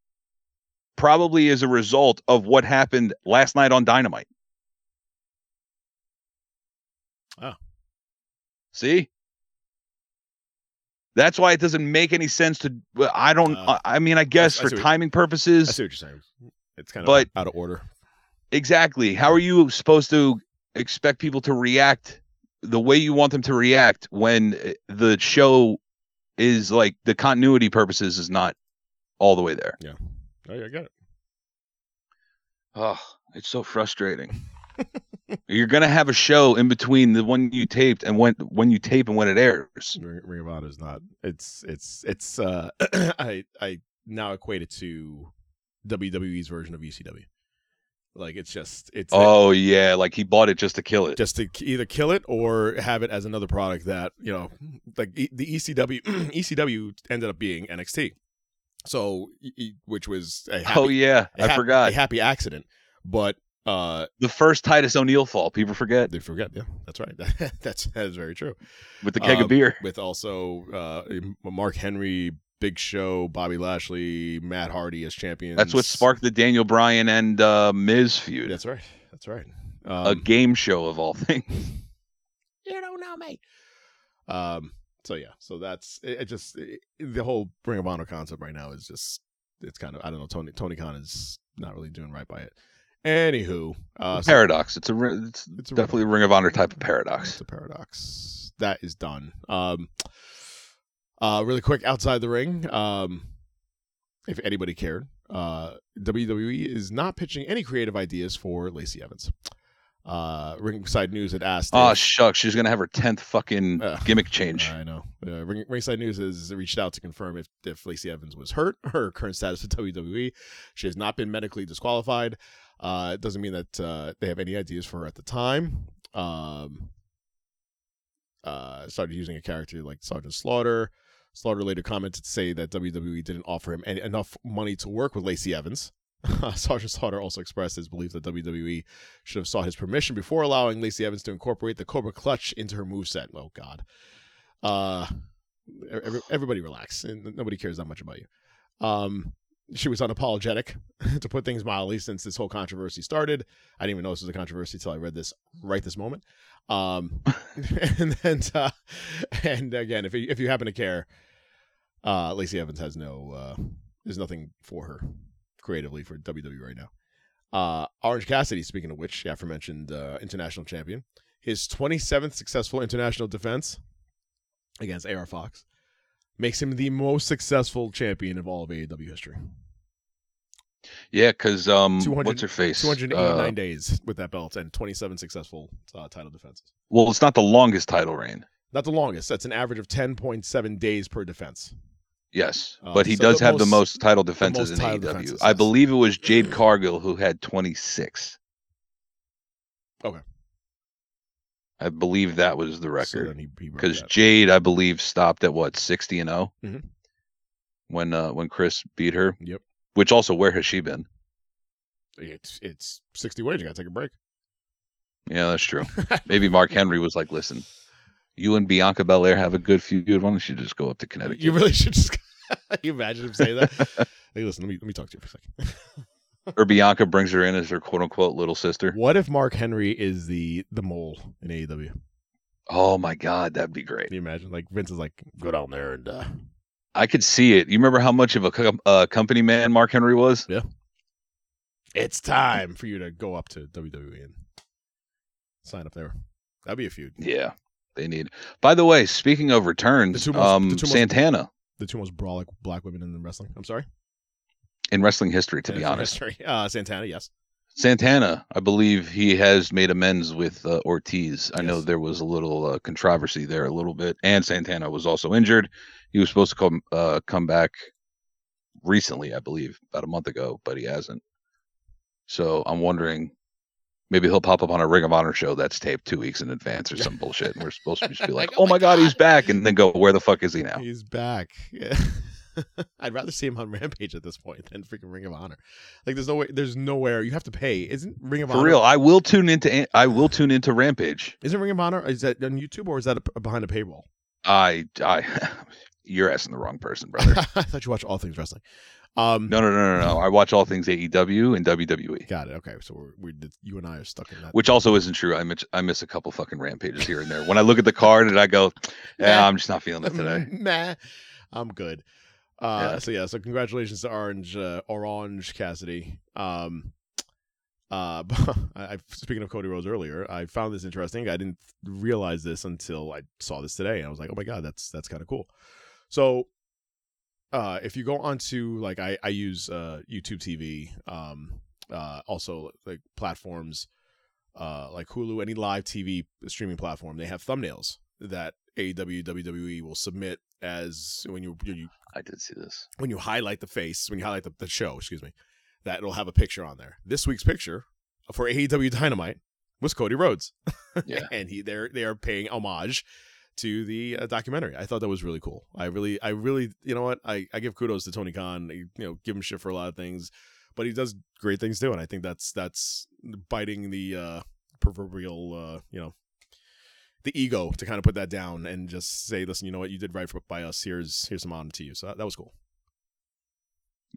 probably is a result of what happened last night on Dynamite. Oh. See? That's why it doesn't make any sense to. I don't. Uh, I mean, I guess I for see what- timing I purposes, see what you're saying. It's kind of But- out of order. exactly. How are you supposed to expect people to react the way you want them to react when uh, the show is like the continuity purposes is not all the way there? Yeah. Oh, yeah, I get it. Oh, it's so frustrating. You're gonna have a show in between the one you taped and when when you tape and when it airs. Ring, Ring of Honor is not. It's it's it's. uh I I now equate it to WWE's version of ECW. Like it's just it's Oh yeah, like he bought it just to kill it. just to either kill it or have it as another product that you know like the ECW ECW ended up being NXT. So which was a happy, oh yeah, I forgot a happy accident, but uh the first Titus O'Neil fall. People forget they forget. Yeah, that's right. that's that is very true. with the keg Um, of beer. with also uh, Mark Henry, Big Show, Bobby Lashley, Matt Hardy as champions. That's what sparked the Daniel Bryan and uh, Miz feud. That's right. That's right. a Um, game show of all things. you don't know me. Um. So yeah. So that's it. it just it, the whole Ring of Honor concept right now is just it's kind of I don't know. Tony Tony Khan is not really doing right by it. Anywho, uh, so paradox. It's a it's, it's a definitely a Ring of Honor type of paradox. It's a paradox. That is done. Um, uh, really quick outside the ring. Um, if anybody cared, uh, WWE is not pitching any creative ideas for Lacey Evans. Uh, Ringside News had asked. Oh if- shucks, she's gonna have her tenth fucking Uh, gimmick change. I know. Uh, Ring, Ringside News has reached out to confirm if, if Lacey Evans was hurt, her current status with WWE. She has not been medically disqualified. Uh, it doesn't mean that uh, they have any ideas for her at the time. Um, uh, started using a character like Sergeant Slaughter. Slaughter later commented to say that WWE didn't offer him any, enough money to work with Lacey Evans. Sergeant Slaughter also expressed his belief that WWE should have sought his permission before allowing Lacey Evans to incorporate the Cobra Clutch into her moveset. Oh, God. Uh, every, everybody relax. and Nobody cares that much about you. Um, she was unapologetic, to put things mildly, since this whole controversy started. I didn't even know this was a controversy until I read this right this moment. Um, and then, uh, and again, if you, if you happen to care, uh, Lacey Evans has no, uh, there's nothing for her creatively for WWE right now. Uh, Orange Cassidy, speaking of which, the aforementioned uh, international champion, his 27th successful international defense against AR Fox makes him the most successful champion of all of AEW history. Yeah, because um, what's her face? 289 Uh, days with that belt and 27 successful uh, title defenses. well, it's not the longest title reign. Not the longest. That's an average of 10.7 days per defense. Yes, Uh, but he so does the have the most- most title defenses most in title AEW. defenses, I yes. believe it was Jade Cargill who had 26. Okay. I believe that was the record. then he, he broke because that. Jade, I believe, stopped at what sixty and 0 Mhm. when uh when Chris beat her. Yep. Which also, where has she been? it's it's 60 ways. You got to take a break. Yeah, that's true. Maybe Mark Henry was like, "Listen, you and Bianca Belair have a good feud. Why don't you just go up to Connecticut?" You really should just. you imagine him saying that? hey, listen. Let me let me talk to you for a second. or Bianca brings her in as her quote unquote little sister. what if Mark Henry is the the mole in AEW? Oh my god, that'd be great. Can you imagine? Like Vince is like, go down there and uh, I could see it. You remember how much of a co- uh, company man Mark Henry was? Yeah. It's time for you to go up to WWE and sign up there. That'd be a feud. Yeah, they need. By the way, speaking of returns, The most- um, the two most- Santana The two most brawling black women in wrestling. I'm sorry. in wrestling history, to be honest. history. Uh, Santana, yes. Santana, I believe he has made amends with uh, Ortiz. I know there was a little uh, controversy there, a little bit, and Santana was also injured. He was supposed to come uh, come back recently, I believe, about a month ago, but he hasn't. So I'm wondering, maybe he'll pop up on a Ring of Honor show that's taped two weeks in advance or some bullshit, and we're supposed to just be like, Like, "Oh my god, he's back," and then go, "Where the fuck is he now?" He's back. Yeah. I'd rather see him on Rampage at this point than freaking Ring of Honor. Like, there's no way. There's nowhere you have to pay. Isn't Ring of For Honor For real, I will tune into I will tune into Rampage. Isn't Ring of Honor? Is that on YouTube or is that a, behind a paywall? I I you're asking the wrong person, brother. I thought you watched all things wrestling. Um, No, no, no, no, no. I watch all things AEW and WWE, Got it. Okay, so we're, we you and I are stuck in that. which also isn't true. I miss I miss a couple fucking rampages here and there. When I look at the card and I go, yeah, I'm just not feeling it today. nah, I'm good. Uh, Yeah. So yeah, so congratulations to Orange uh, Orange Cassidy. Um, uh, I, speaking of Cody Rhodes earlier, I found this interesting. I didn't realize this until I saw this today, and I was like, oh my god, that's that's kind of cool. So uh, if you go onto like I I use uh YouTube TV, um, uh, also like platforms, uh, like Hulu, any live TV streaming platform, they have thumbnails that AEW WWE will submit as when you, you I did see this. when you highlight the face, when you highlight the, the show, excuse me, that it'll have a picture on there. This week's picture for AEW Dynamite was Cody Rhodes. Yeah. and he they're they are paying homage to the uh, documentary. I thought that was really cool. I really I really you know what? I I give kudos to Tony Khan. I, you know, give him shit for a lot of things, but he does great things too and I think that's that's biting the uh proverbial uh, you know, the ego to kind of put that down and just say, listen, you know what, you did right for, by us. Here's here's some honor to you. So that, that was cool.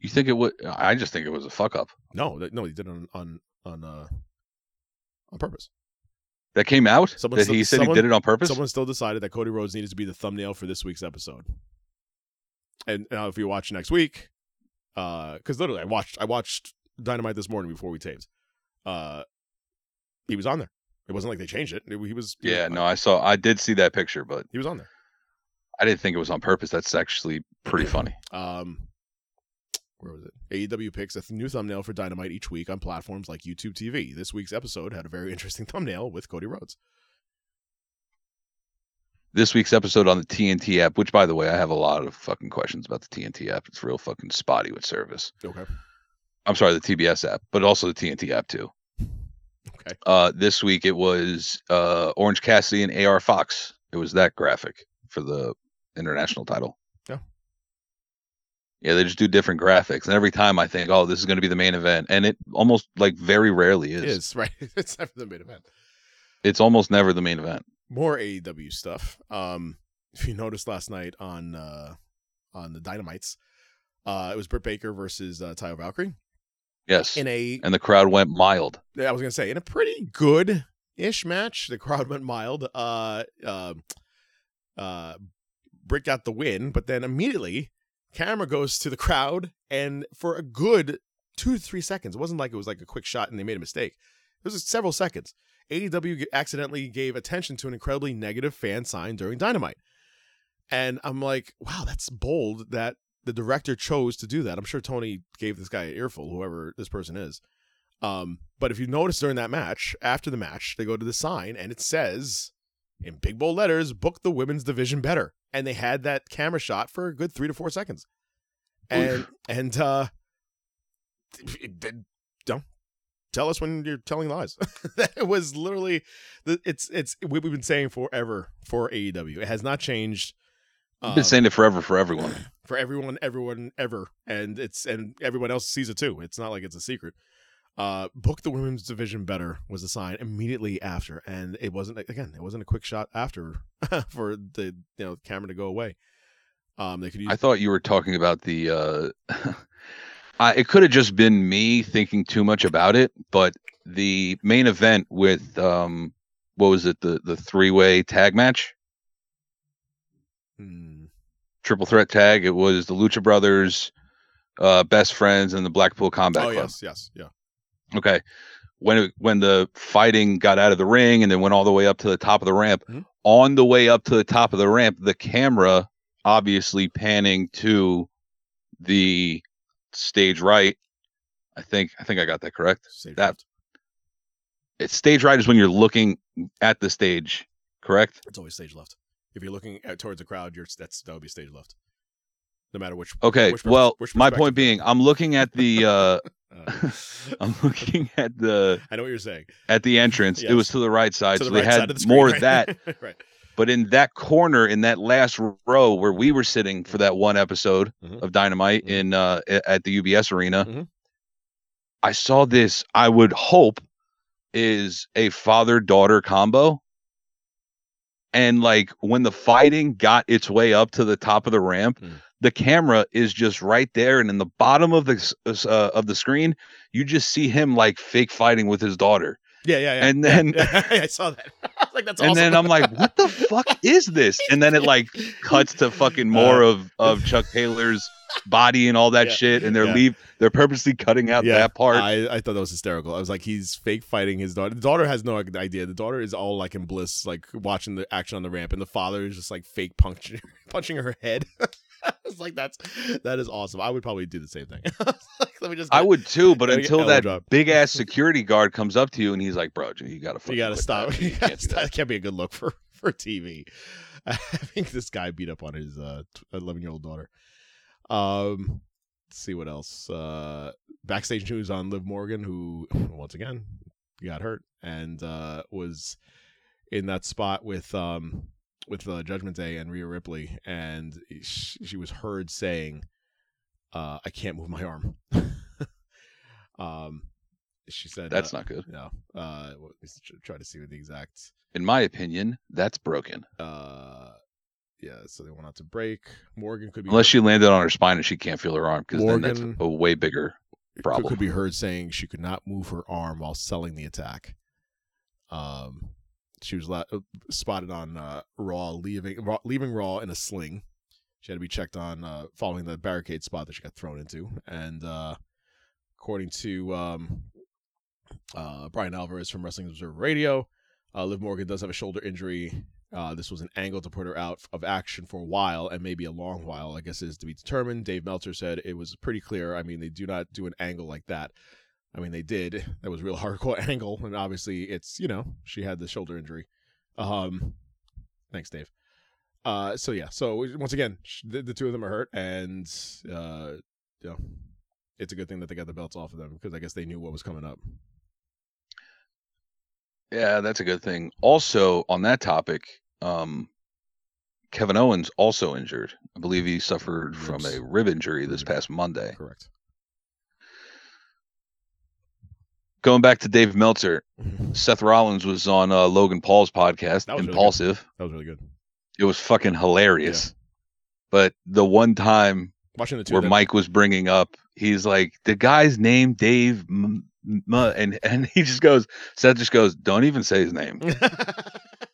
You think it would? I just think it was a fuck up. No, that, no, he did it on on on uh on purpose. That came out. Someone that still- he said someone- he did it on purpose. Someone still decided that Cody Rhodes needed to be the thumbnail for this week's episode. And now, if you watch next week, because literally, I watched I watched Dynamite this morning before we taped. Uh, he was on there. It wasn't like they changed it. It- he was. he yeah, no, I saw. I did see that picture, but he was on there. I didn't think it was on purpose. That's actually pretty funny. Um, where was it? AEW picks a th- new thumbnail for Dynamite each week on platforms like YouTube TV. This week's episode had a very interesting thumbnail with Cody Rhodes. This week's episode on the TNT app, which by the way, I have a lot of fucking questions about the TNT app. It's real fucking spotty with service. Okay. I'm sorry, the TBS app, but also the TNT app too. Okay. Uh, this week it was uh, Orange Cassidy and AR Fox. It was that graphic for the international title. Yeah. Yeah, they just do different graphics, and every time I think, oh, this is going to be the main event, and it almost like very rarely is. It is right. it's never the main event. It's almost never the main event. more AEW stuff. Um, if you noticed last night on uh on the Dynamites, uh, it was Britt Baker versus uh, Taya Valkyrie Yes, in a. and the crowd went mild. I was gonna say in a pretty good ish match. The crowd went mild. Uh, uh, uh, Britt got the win, but then immediately camera goes to the crowd, and for a good two to three seconds, it wasn't like it was like a quick shot and they made a mistake. It was several seconds. AEW accidentally gave attention to an incredibly negative fan sign during Dynamite. And I'm like, wow, that's bold that the director chose to do that. I'm sure Tony gave this guy an earful, whoever this person is. Um, but if you notice during that match, after the match, they go to the sign and it says in big bold letters, book the women's division better. And they had that camera shot for a good three to four seconds. And and uh it don't tell us when you're telling lies. that was literally the it's it's we've been saying forever for AEW. It has not changed. I've been um, saying it forever for everyone. for everyone, everyone ever, and it's and everyone else sees it too. It's not like it's a secret. Uh, book the women's division better was the sign immediately after, and it wasn't again. It wasn't a quick shot after for the you know camera to go away. Um, they could use I thought you were talking about the. uh I, it could have just been me thinking too much about it, but the main event with um, what was it? The the three way tag match, triple threat tag. It was the Lucha Brothers, uh, best friends, and the Blackpool Combat oh Club. yes, yes, yeah. Okay. When it, when the fighting got out of the ring and then went all the way up to the top of the ramp, Mhm. on the way up to the top of the ramp, the camera obviously panning to the stage right. I think I think I got that correct. Stage That- left. It's stage right is when you're looking at the stage, correct? It's always stage left. If you're looking at, towards the crowd, you're that's that would be stage left. No matter which. Okay. which well, which my point being, I'm looking at the uh Uh, I'm looking at the I know what you're saying. at the entrance. It was to the right side, so the they had the screen, more right? of that. right. But in that corner, in that last row where we were sitting for that one episode Mhm. of Dynamite Mhm. in uh, at the UBS arena, Mhm. I saw this. I would hope is a father daughter combo. And like when the fighting got its way up to the top of the ramp, Mm. the camera is just right there, and in the bottom of the uh, of the screen, you just see him like fake fighting with his daughter. Yeah, yeah, yeah. And then- yeah, I saw that. I was like, that's and awesome. then I'm like, what the fuck is this? And then it like cuts to fucking more of of Chuck Taylor's body and all that Uh, Yeah, shit, and they're yeah. leave they're purposely cutting out yeah, that part. I, I thought that was hysterical. I was like, he's fake fighting his daughter. The daughter has no idea. The daughter is all like in bliss, like watching the action on the ramp, and the father is just like fake punching punching her head. I was was like, "That's that is awesome." I would probably do the same thing. like, let me just. I would too, but get until that big ass security guard comes up to you and he's like, "Bro, you gotta, You gotta stop. that. You You gotta can't do stop. that." Can't be a good look for for TV. I think this guy beat up on his uh eleven year old daughter. Um, let's see what else. Uh, backstage news on Liv Morgan, who once again got hurt and uh was in that spot with um with uh, Judgment Day and Rhea Ripley, and she, she was heard saying, uh, "I can't move my arm." um, she said, That's uh, not good. no. Uh, let's try to see what the exact. In my opinion, that's broken. Uh, yeah. So they want out to break. Morgan could be Unless she landed on her spine and she can't feel her arm, because then that's a way bigger could, problem. could be heard saying she could not move her arm while selling the attack. Um, she was la- uh, spotted on uh, Raw leaving Raw, leaving Raw in a sling. She had to be checked on uh, following the barricade spot that she got thrown into, and uh, according to um, uh, Bryan Alvarez from Wrestling Observer Radio, uh, Liv Morgan does have a shoulder injury. This was an angle to put her out of action for a while and maybe a long while. I guess is to be determined. Dave Meltzer said it was pretty clear. I mean, they do not do an angle like that. I mean, they did. That was a real hardcore angle, and obviously, it's you know she had the shoulder injury. Um, thanks, Dave. Uh, so yeah, so once again, the, the two of them are hurt, and uh, you know, it's a good thing that they got the belts off of them because I guess they knew what was coming up. Yeah, that's a good thing. Also, on that topic, um, Kevin Owens also injured. I believe he suffered from a rib injury this past Monday. Correct. Going back to Dave Meltzer, Seth Rollins was on uh, Logan Paul's podcast, That was really. Impulsive. That was really good. it was fucking hilarious. But the one time Watching the two where Mike was bringing up, he's like, the guy's name Dave, M- M- and and he just goes, Seth just goes, don't even say his name,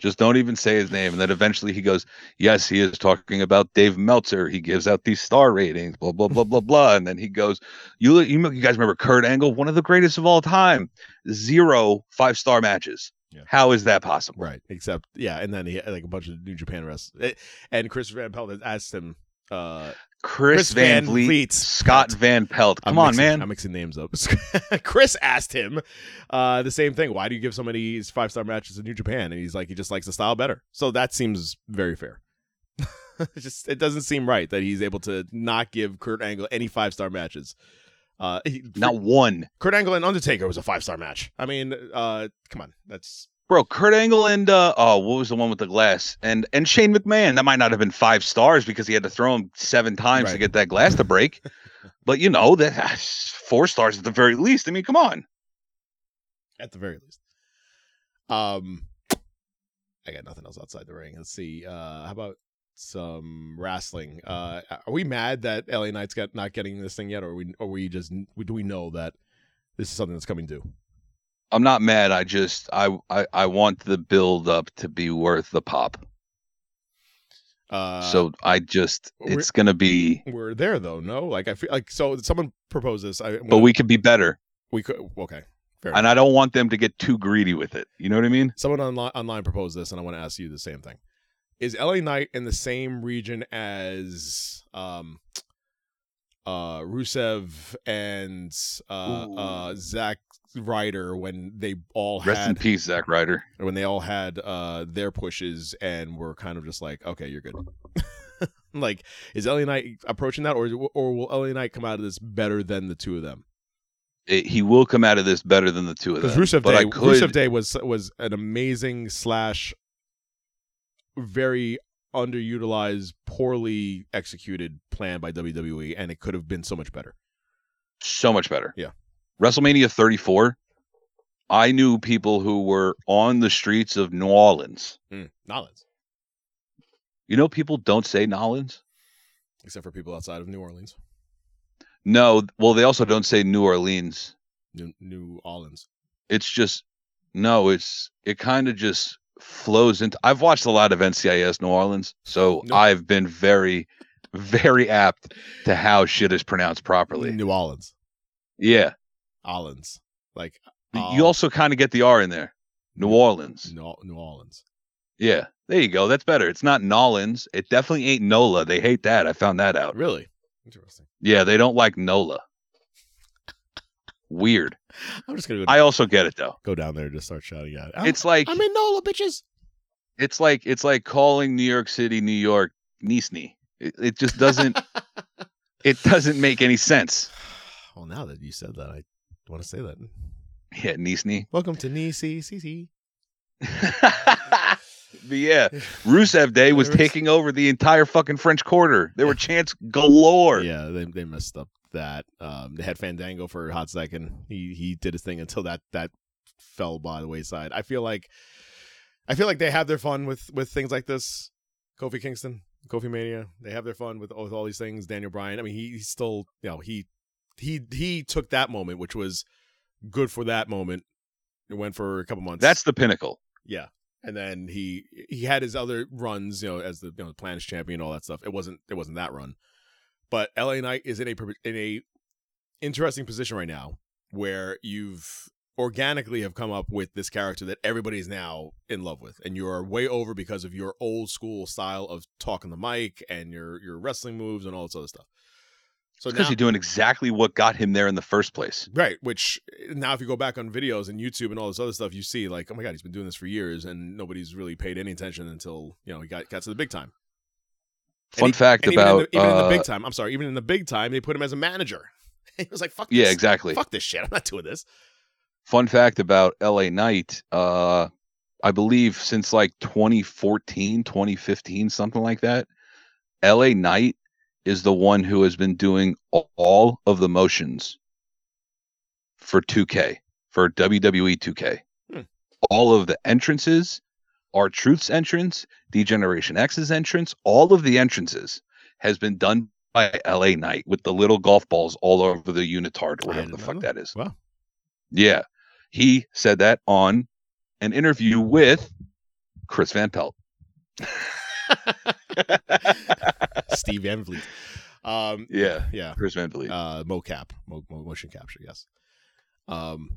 just don't even say his name. And then eventually he goes, yes, he is talking about Dave Meltzer. He gives out these star ratings, blah blah blah blah blah. And then he goes, you you, you guys remember Kurt Angle, one of the greatest of all time, zero five star matches. Yeah. How is that possible? right? Except yeah, and then he had like a bunch of New Japan wrestlers, and Chris Van Pelt asked him. Uh, Chris, Chris Van, Van Vliet, Vliet. Scott Van Pelt. I'm Come on, mixing- man. I'm mixing names up. Chris asked him uh, the same thing. Why do you give so many five star matches in New Japan? And he's like, he just likes the style better. So that seems very fair. it just it doesn't seem right that he's able to not give Kurt Angle any five star matches. Uh, he, Not one. Kurt Angle and Undertaker was a five star match. I mean, uh, come on, that's Bro, Kurt Angle and uh oh, what was the one with the glass? And and Shane McMahon. That might not have been five stars because he had to throw him seven times to get that glass to break. but you know, that that's four stars at the very least. I mean, come on. at the very least. Um, I got nothing else outside the ring. Let's see. Uh, how about some wrestling? Uh, are we mad that LA Knight's got not getting this thing yet, or are we, or we just do we know that this is something that's coming due? I'm not mad. I just I I, I want the build up to be worth the pop. Uh, so I just it's gonna be we're there though. No, like I feel like so someone proposed this. I but we could be better. we could okay. Fair And I don't want them to get too greedy with it. You know what I mean? someone online online proposed this, and I want to ask you the same thing. Is LA Knight in the same region as um uh Rusev and uh uh Zack Ryder when they all Rest in peace, Zack Ryder. when they all had uh their pushes and were kind of just like, okay, you're good. like, is LA Knight approaching that, or or will LA Knight come out of this better than the two of them? It, he will come out of this better than the two of them. Because. Rusev but Day, could, Rusev Day was was an amazing slash very underutilized, poorly executed plan by WWE, and it could have been so much better. so much better. Yeah. WrestleMania 34, I knew people who were on the streets of New Orleans. Mm, Nolans, You know, people don't say Nolans. except for people outside of New Orleans, No, well, they also don't say New Orleans. New New Orleans. It's just no. It's it kind of just flows into. I've watched a lot of NCIS New Orleans, so No. I've been very, very apt to how shit is pronounced properly. New Orleans, Yeah, Orleans, like you um, also kind of get the R in there. New Orleans. New, New Orleans. Yeah, there you go. That's better. It's not Nolans. It definitely ain't Nola. They hate that. I found that out. Really interesting. Yeah, they don't like Nola. Weird. I'm just gonna go, I also get it though. go down there and just start shouting at. I'm, It's like I'm in Nola, bitches. it's like it's like calling New York City, New York, Nisni. It, it just doesn't it doesn't make any sense. Well, now that you said that, I want to say that. Yeah, Nisni. Welcome to Nisi CC. but yeah, Rusev Day was taking over the entire fucking French Quarter. There were chants galore. Yeah, they they messed up that. Um, they had Fandango for a hot second. He he did his thing until that that fell by the wayside. I feel like I feel like they have their fun with with things like this. Kofi Kingston, Kofi Mania, they have their fun with with all these things. Daniel Bryan. I mean, he, he's still you know he he he took that moment, which was good for that moment. It went for a couple months. That's the pinnacle. Yeah. And then he he had his other runs, you know, as the you know Planet's champion, all that stuff. It wasn't it wasn't that run, but LA Knight is in a in a interesting position right now where you've organically have come up with this character that everybody is now in love with, and you're way over because of your old school style of talking the mic and your your wrestling moves and all this other stuff. So Because you're doing exactly what got him there in the first place. Right, which eh, now if you go back on videos and YouTube and all this other stuff, you see like, oh my god, he's been doing this for years, and nobody's really paid any attention until you know he got got to the big time. Fun he- fact and even in about the, even in the uh, big time, I'm sorry, even in the big time, they put him as a manager. he was like, "Fuck yeah, this. exactly. fuck this shit. I'm not doing this." Fun fact about LA Knight, uh, I believe since like 2014, 2015, something like that, LA Knight is the one who has been doing all of the motions for 2K, for WWE 2K. Hmm. All of the entrances, R-Truth's entrance, D-Generation X's entrance, all of the entrances has been done by LA Knight with the little golf balls all over the unitard, or whatever the fuck know. that is. Wow. Yeah. He said that on an interview with Chris Van Pelt. Steve Van Vliet. Um, Yeah. yeah. Chris Van Vliet. uh mocap mo, mo, motion capture yes um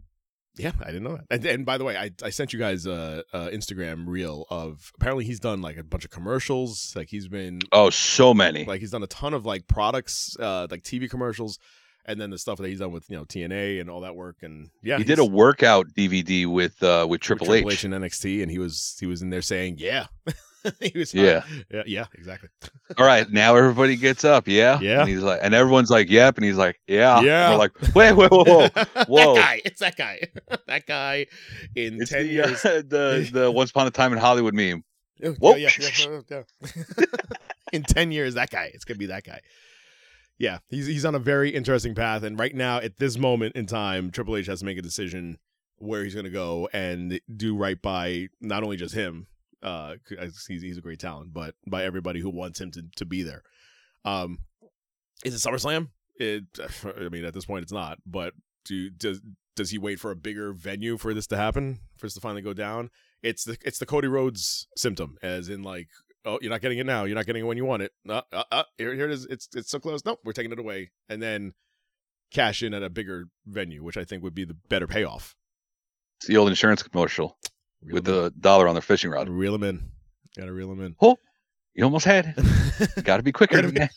yeah i didn't know that and, and by the way i i sent you guys a, a instagram reel of apparently he's done like a bunch of commercials like he's been oh, so many. like he's done a ton of like products uh like tv commercials and then the stuff that he's done with you know tna and all that work and yeah he did a workout DVD with uh with with Triple, Triple H. H and NXT, and he was he was in there saying, "Yeah, he was, Yeah. yeah, yeah, exactly, All right, now everybody gets up, yeah? Yeah. And he's like and everyone's like, Yep, and he's like, Yeah. And Yeah. we're like, wait, wait, whoa, whoa. Whoa. that guy, it's that guy, that guy in It's ten the, years, uh, the the once upon a time in Hollywood meme. Yeah, Whoa. yeah, yeah, yeah, yeah. in 10 years that guy it's gonna be that guy yeah he's he's on a very interesting path and right now at this moment in time triple h has to make a decision where he's gonna go and do right by not only just him uh he's, he's a great talent but by everybody who wants him to, to be there um is it SummerSlam? It, I mean, at this point, it's not. But do does does he wait for a bigger venue for this to happen? For this to finally go down? It's the it's the Cody Rhodes symptom, as in like, oh, you're not getting it now. You're not getting it when you want it. Uh, uh, uh, here, here it is. It's it's so close. Nope, we're taking it away, and then cash in at a bigger venue, which I think would be the better payoff. It's the old insurance commercial Reel with the dollar on their fishing rod. reel him in. Got to reel him in. Oh, you almost had it. Gotta be quicker than that.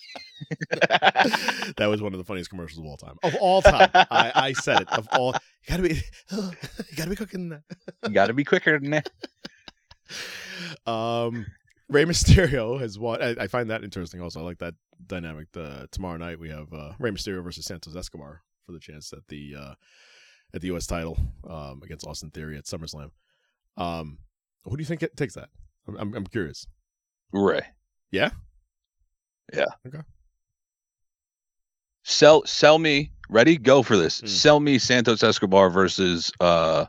that was one of the funniest commercials of all time. Of all time, I, I said it. Of all, you gotta be, you gotta be cooking that. You gotta be quicker than that. Um, Rey Mysterio has won. I, I find that interesting. Also, I like that dynamic. The tomorrow night we have uh, Rey Mysterio versus Santos Escobar for the chance at the uh, at the U.S. title um, against Austin Theory at SummerSlam. Um, who do you think it takes that? I'm, I'm, curious. Rey. Yeah? Yeah. Okay. Sell sell me. Ready? Go for this. Hmm. Sell me Santos Escobar versus uh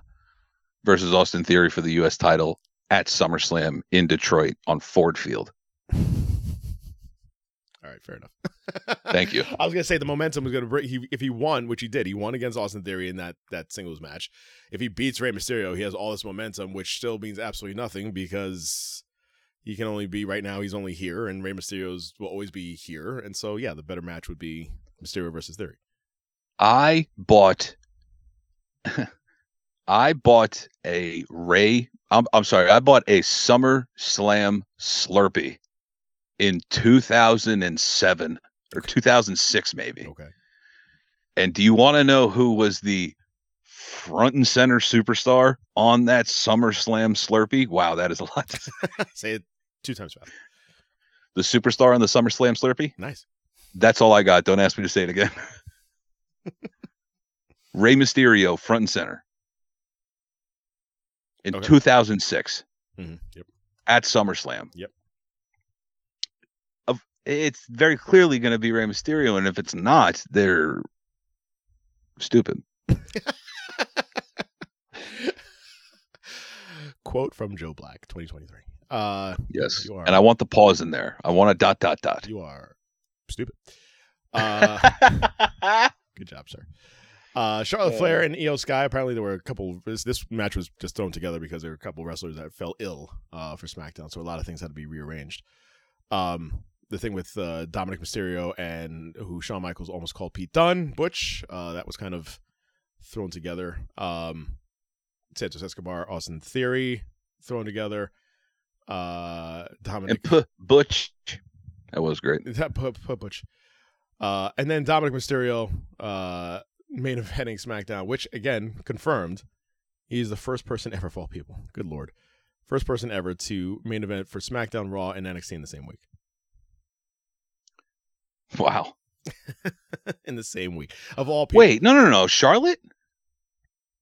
versus Austin Theory for the US title at SummerSlam in Detroit on Ford Field. All right, fair enough. Thank you. I was gonna say the momentum was gonna bring. He, if he won, which he did, he won against Austin Theory in that that singles match. If he beats Rey Mysterio, he has all this momentum, which still means absolutely nothing because he can only be right now. He's only here, and Rey Mysterio's will always be here. And so, yeah, the better match would be Mysterio versus Theory. I bought I bought a Ray I'm I'm sorry. I bought a Summer Slam Slurpee in 2007 or 2006 maybe. Okay. And do you want to know who was the front and center superstar on that SummerSlam Slurpee? Wow, that is a lot. to say. Say it two times fast. the superstar on the SummerSlam Slurpee? Nice. That's all I got. Don't ask me to say it again. Rey Mysterio, front and center. In Okay. 2006 Mhm, Yep. at SummerSlam. Yep. It's very clearly going to be Rey Mysterio, and if it's not, they're stupid. Quote from Joe Black, 2023. Uh, Yes, You are. and I want the pause in there. I want a dot dot dot. you are stupid. Uh, good job, sir. Uh, Charlotte Flair and Iyo Sky. Apparently, there were a couple. This, this match was just thrown together because there were a couple wrestlers that fell ill uh, for SmackDown, so a lot of things had to be rearranged. Um, the thing with uh, Dominic Mysterio and who Shawn Michaels almost called Pete Dunne, Butch, uh, that was kind of thrown together. Um, Santos Escobar, Austin Theory thrown together. Uh, Dominic And P- Butch, that was great. that put, put Butch. Uh, and then Dominic Mysterio, uh, main eventing SmackDown, which again confirmed he's the first person ever of all people. Good lord, first person ever to main event for SmackDown, Raw, and NXT in the same week. Wow. in the same week of all people. Wait, no, no, no. Charlotte?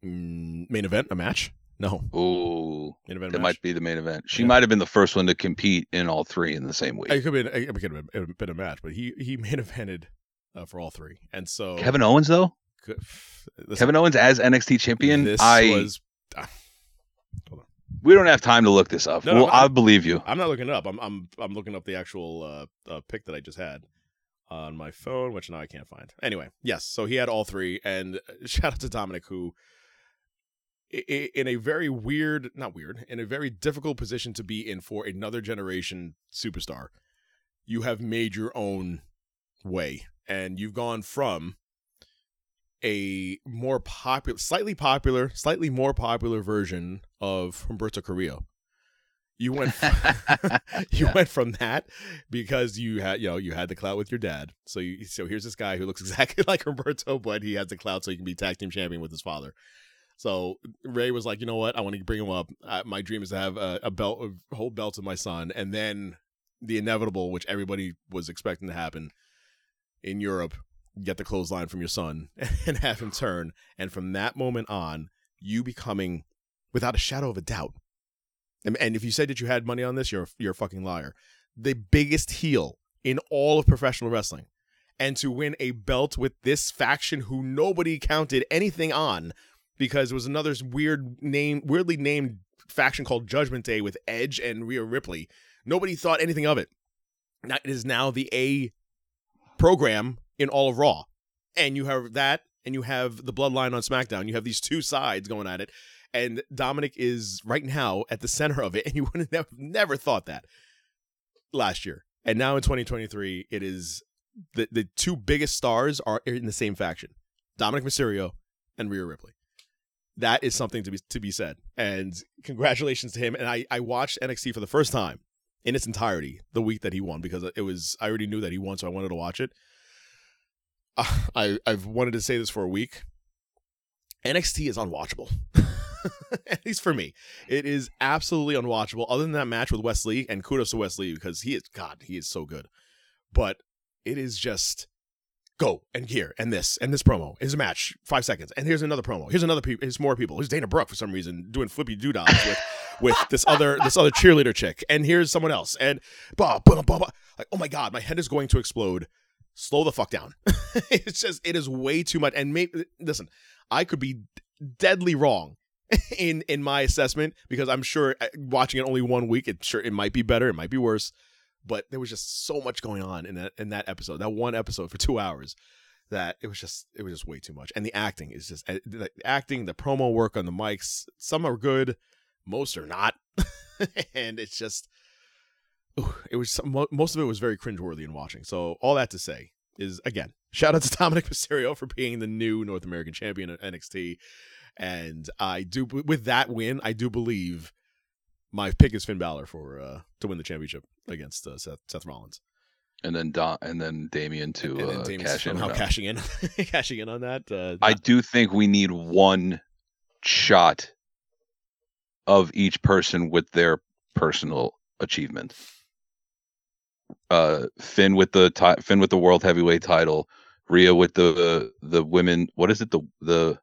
Mm, main event, a match? No, Ooh, main event. that match. might be the main event. She Yeah. might have been the first one to compete in all three in the same week. It could have been, it could have been, a match, but he he main evented uh, for all three, and so Kevin Owens, though? Kevin Owens as NXT champion? This I was. we don't have time to look this up. No, well, I- I believe you. I'm not looking it up. I'm I'm I'm looking up the actual uh, uh, pick that I just had on my phone, which now I can't find. Anyway, yes. So he had all three, and uh, shout out to Dominic, who in a very weird, not weird, in a very difficult position to be in for another generation superstar. You have made your own way, and you've gone from a more popular, slightly popular, slightly more popular version of Humberto Carrillo. You went you Yeah. went from that because you had you know you had the clout with your dad. So you so here's this guy who looks exactly like Roberto, but he has the clout so he can be tag team champion with his father. So Rey was like, you know what, I want to bring him up. Uh, my dream is to have a, a belt, a whole belt of my son, and then the inevitable, which everybody was expecting to happen in Europe, get the clothesline from your son and have him turn. And from that moment on, you becoming, without a shadow of a doubt, and, and if you said that you had money on this, you're you're a fucking liar. The biggest heel in all of professional wrestling, and to win a belt with this faction who nobody counted anything on, because it was another weird name, weirdly named faction called Judgment Day with Edge and Rhea Ripley. Nobody thought anything of it. Now it is now the A program in all of Raw, and you have that, and you have the Bloodline on SmackDown. You have these two sides going at it, and Dominic is right now at the center of it, and you would have never thought that last year. And now in 2023, it is the the two biggest stars are in the same faction: Dominic Mysterio and Rhea Ripley. That is something to be to be said, and congratulations to him. And I I watched NXT for the first time in its entirety the week that he won because it was I already knew that he won, so I wanted to watch it. I I've wanted to say this for a week. NXT is unwatchable. At least for me, it is absolutely unwatchable. Other than that match with Wes Lee, and kudos to Wes Lee because he is God, he is so good. But it is just go and here and this and this promo. Is a match five seconds and here's another promo. Here's another people here's more people. Here's Dana Brooke for some reason doing flippy doodahs with with this other this other cheerleader chick. And here's someone else and blah, blah, blah, blah. like oh my god my head is going to explode. Slow the fuck down. It's just it is way too much. And maybe listen I could be deadly wrong in in my assessment because I'm sure uh, watching it only one week it sure it might be better it might be worse but there was just so much going on in that in that episode that one episode for 2 hours that it was just it was just way too much. And the acting is just uh, the acting the promo work on the mics some are good most are not. And it's just it was most of it was very cringeworthy in watching. So all that to say is again shout out to Dominic Mysterio for being the new North American champion at NXT and I do with that win I do believe my pick is Finn Balor for uh to win the championship against uh, Seth Seth Rollins. and then Don, and then Damian to and then uh, cash in. somehow cashing in, cashing in on that. Uh, I do think we need one shot of each person with their personal achievement. Uh, Finn with the ti- Finn with the world heavyweight title, Rhea with the the women. What is it? The the,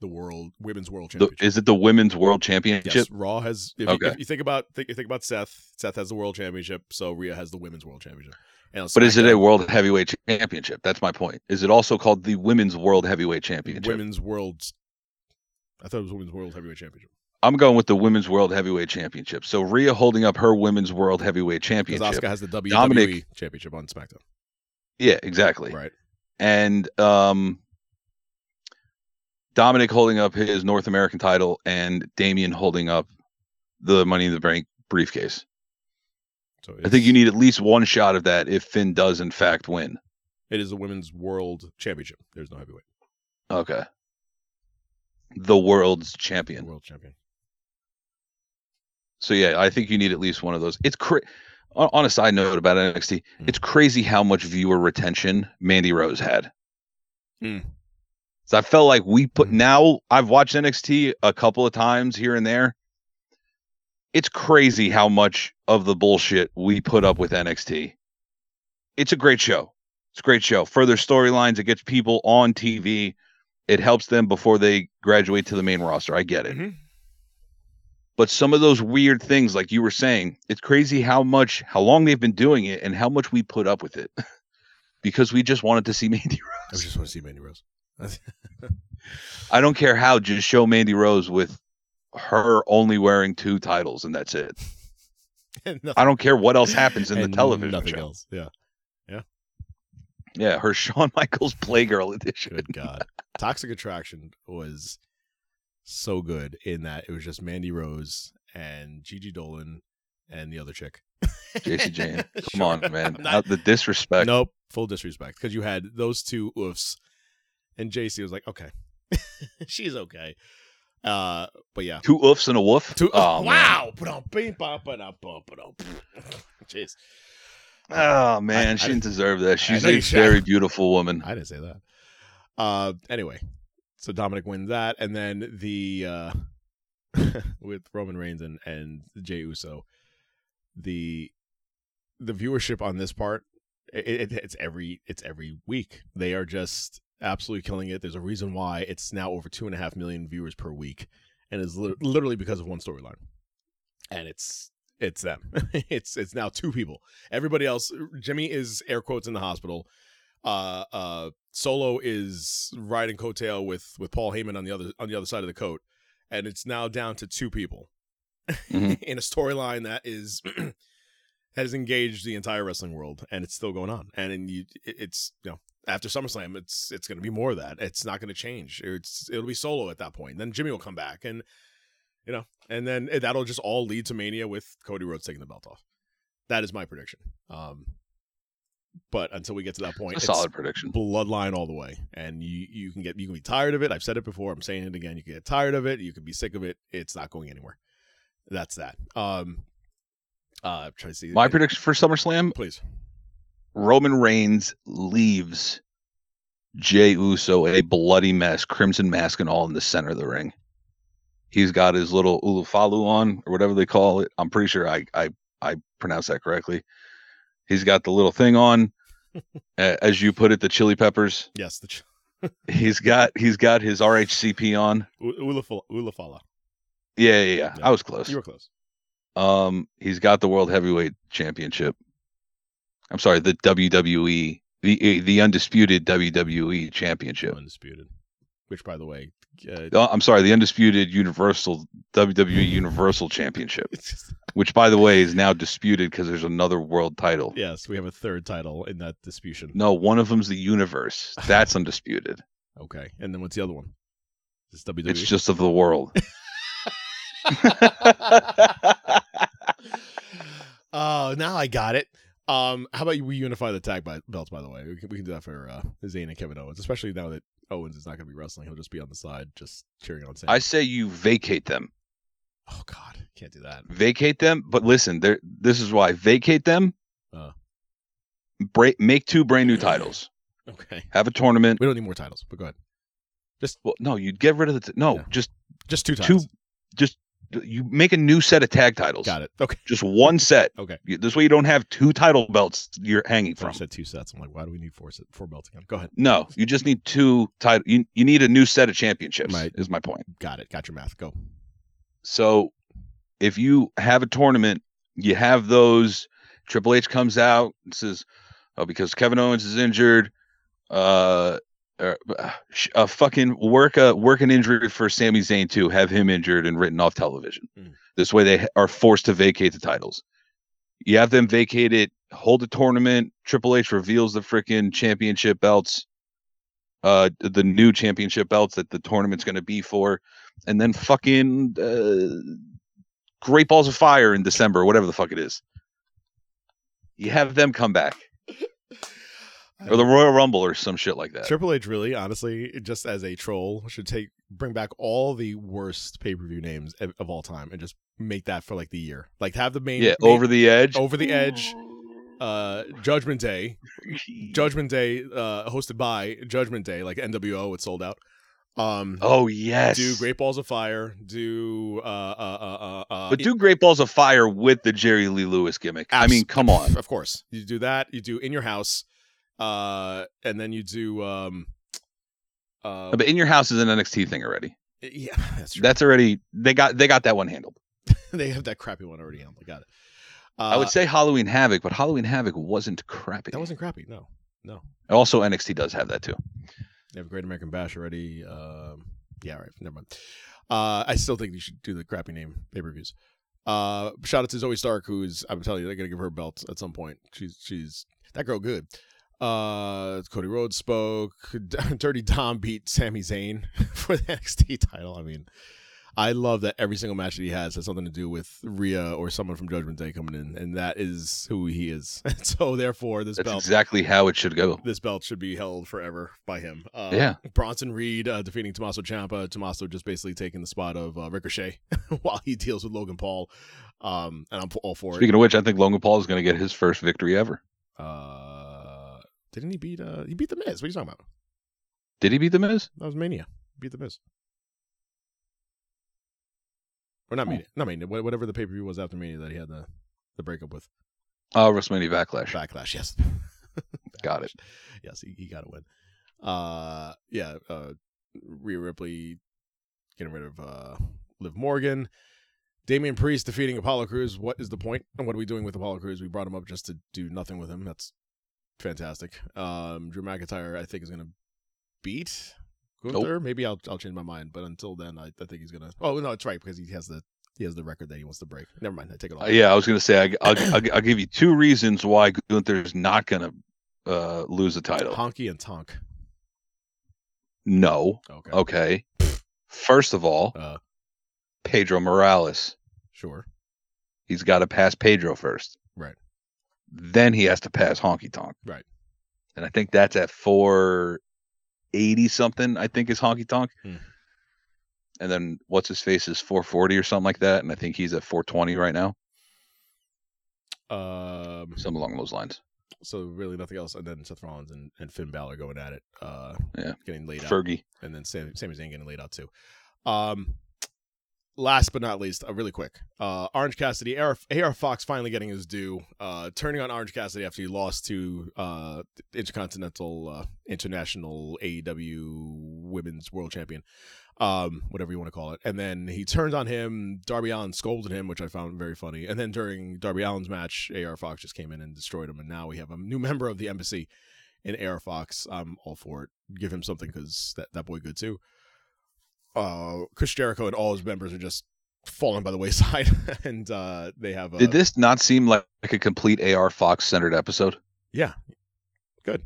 the world women's world the championship. is it the women's world championship? yes, Raw has. If, Okay. you, if you think about think, you think about Seth, Seth has the world championship, so Rhea has the women's world championship. And But is it a world heavyweight championship? That's my point. Is it also called the women's world heavyweight championship? women's world? I thought it was women's world heavyweight championship I'm going with the women's world heavyweight championship. So Rhea holding up her women's world heavyweight championship. Asuka has the WWE Dominic- championship on SmackDown. Yeah, exactly. Right. and um Dominic holding up his North American title and Damian holding up the Money in the Bank briefcase. So I think you need at least one shot of that if Finn does in fact win. it is the women's world championship. There's no heavyweight Okay. The world's champion. world champion. So yeah, I think you need at least one of those. It's cra- on, a side note about NXT, Hmm. it's crazy how much viewer retention Mandy Rose had. Hmm. So I felt like we put Hmm. now I've watched NXT a couple of times here and there. It's crazy how much of the bullshit we put up with NXT. It's a great show. It's a great show. Further storylines, it gets people on TV. It helps them before they graduate to the main roster. I get it Mhm. but some of those weird things like you were saying it's crazy how much how long they've been doing it and how much we put up with it because we just wanted to see mandy I just want to see Mandy Rose. i don't care how just show mandy rose with her only wearing two titles and that's it And i don't care what else happens in the television Nothing show else. Yeah. yeah yeah. her Shawn michaels playgirl edition Good God. Toxic Attraction was so good in that it was just Mandy Rose and Gigi Dolin and the other chick. Jacy Jayne come Sure. on man not- the disrespect Nope. Full disrespect. Because you had those two oofs and JC was like, okay. She's okay. Uh but yeah. two oofs and a woof Two oh, man. wow. Ba-dum, bing, ba, ba-dum, ba, ba-dum. Jeez. oh man I- I she didn't deserve that she's a should. very beautiful woman I didn't say that. Uh, anyway, so Dominic wins that, and then the uh, with Roman Reigns and and Jey Uso, the the viewership on this part, it, it, it's every it's every week. They are just absolutely killing it. There's a reason why it's now over two and a half million viewers per week, and is li- literally because of one storyline, and it's it's them. it's it's now two people. Everybody else, Jimmy is air quotes in the hospital uh uh solo is riding coattail with with paul heyman on the other on the other side of the coat and it's now down to two people Mhm. in a storyline that is has engaged the entire wrestling world and it's still going on and, and you it- it's you know after SummerSlam, it's it's going to be more of that. It's not going to change. It's it'll be solo at that point. Then Jimmy will come back, and you know, and then that'll just all lead to Mania with Cody Rhodes taking the belt off. That is my prediction. Um, but until we get to that point, a it's solid prediction. bloodline all the way, and you you can get you can be tired of it. I've said it before. I'm saying it again. You can get tired of it. You can be sick of it. It's not going anywhere. That's that. Um, uh, try to see My prediction for SummerSlam: please. Roman Reigns leaves Jey Uso a bloody mess, crimson mask and all in the center of the ring. He's got his little ulufalu on, or whatever they call it. I'm pretty sure I I I pronounced that correctly. He's got the little thing on, as you put it, the chili peppers. Yes, the ch- He's got he's got his RHCP on. U- Ulafala. Ulafala. Yeah, yeah, yeah. Yeah. I was close. You were close. Um, he's got the World Heavyweight Championship. I'm sorry, the WWE, the the undisputed WWE Championship. Undisputed. Which, by the way, uh, Uh, I'm sorry, the undisputed Universal WWE Universal Championship, just, which by the way is now disputed because there's another world title. yes, we have a third title in that disputation. No, one of them's the Universe. That's undisputed. Okay, and then what's the other one? Is this WWE? It's just of the world. Oh, now I got it. Um, how about we unify the tag by, belts? By the way, we can, we can do that for uh, Zayn and Kevin Owens, especially now that Owens is not going to be wrestling. He'll just be on the side, just cheering on Zayn. I say you vacate them. Oh God, can't do that. Vacate them, but listen, there. This is why vacate them. Uh. break, make two brand new titles. Okay, Have a tournament. we don't need more titles, but go ahead. Just well, no, you'd get rid of the. T- no, Yeah. just Just two two. Just you make a new set of tag titles. Got it. Okay. Just one set. Okay. You- This way, you don't have two title belts you're hanging So I from. said two sets. I'm like, why do we need four set, four belts again? Go ahead. No, you just need two title. You, you need a new set of championships. Right. Is my point. Got it. Got your math. Go. So if you have a tournament, you have those. Triple H comes out and says, "Oh, because Kevin Owens is injured, uh, uh, uh fucking work a work an injury for Sami Zayn too. Have him injured and written off television. Mm. This way, they are forced to vacate the titles. You have them vacate it, hold the tournament. Triple H reveals the freaking championship belts, uh, the new championship belts that the tournament's going to be for, and then fucking uh, Great Balls of Fire in December, whatever the fuck it is. You have them come back, or the Royal Rumble, or some shit like that. Triple H really, honestly, just as a troll, should take bring back all the worst pay per view names of, of all time and just make that for like the year. Like have the main Yeah, main- over the edge. over the edge. Uh, Judgment Day, Judgment Day, uh, hosted by Judgment Day, like NWO, it sold out. Um, Oh yes. do Great Balls of Fire, do uh, uh, uh, uh, uh, but do Great Balls of Fire with the Jerry Lee Lewis gimmick. I mean, come on. Of course. You do that. You do in your house. Uh and then you do um uh But in your house is an NXT thing already. yeah, that's true. That's already they got they got that one handled. they have that crappy one already handled. Got it. Uh, I would say Halloween Havoc, but Halloween Havoc wasn't crappy. that wasn't crappy. No. No. Also, NXT does have that too. They have Great American Bash already. Um yeah, all right. Never mind. Uh I still think you should do the crappy name pay-per-views. Uh shout out to Zoey Stark, who's I'm telling you, they're gonna give her a belt at some point. She's she's that girl good. Uh, Cody Rhodes spoke. Dirty Dom beat Sami Zayn for the NXT title. I mean, I love that every single match that he has has something to do with Rhea or someone from Judgment Day coming in, and that is who he is. And so therefore, this That's belt, exactly how it should go. this belt should be held forever by him. Uh, Yeah. Bronson Reed uh, defeating Tommaso Ciampa. Tommaso just basically taking the spot of uh, Ricochet while he deals with Logan Paul. Um, and I'm all for it. Speaking of which, I think Logan Paul is going to get his first victory ever. Uh, didn't he beat? Uh, he beat the Miz. What are you talking about? Did he beat the Miz? That was Mania. Beat the Miz. Or not Oh. Mania. Not Mania. Whatever the pay per view was after Mania that he had the, the breakup with. Oh, WrestleMania Backlash. Backlash, yes. Got it. Yes, he, he got a win. Uh, yeah. Uh, Rhea Ripley getting rid of uh, Liv Morgan. Damian Priest defeating Apollo Crews. What is the point? And what are we doing with Apollo Crews? We brought him up just to do nothing with him. That's fantastic. Um, Drew McIntyre, I think, is going to beat Gunther. Maybe I'll I'll change my mind, but until then, I, I think he's gonna. Oh no, it's right because he has the he has the record that he wants to break. Never mind, I take it all. Uh, yeah, I was going to say I, I'll, I'll, I'll give you two reasons why Gunther's not going to uh, lose the title. Honky and Tonk. No. Okay. Okay. First of all, Uh, Pedro Morales. sure. He's got to pass Pedro first. Right. Then he has to pass Honky Tonk. Right. And I think that's at 480 something, I think is Honky Tonk. Hmm. And then what's his face is 440 or something like that. And I think he's at 420 right now. Um. Something along those lines. So really nothing else, and then Seth Rollins and, and Finn Balor going at it. Uh. Yeah. Getting laid out, Fergie. and then Sam, Sami Zayn getting laid out too. Um. Last but not least, uh, really quick, uh, Orange Cassidy, AR, Fox finally getting his due, uh, turning on Orange Cassidy after he lost to uh, Intercontinental, uh, International AEW Women's World Champion, um, whatever you want to call it. And then he turned on him. Darby Allin scolded him, which I found very funny. And then during Darby Allin's match, AR Fox just came in and destroyed him. And now we have a new member of the embassy in AR Fox. I'm all for it. Give him something because that, that boy good too uh Chris Jericho and all his members are just falling by the wayside. And uh they have uh, Did this not seem like, like a complete AR Fox centered episode? yeah. Good.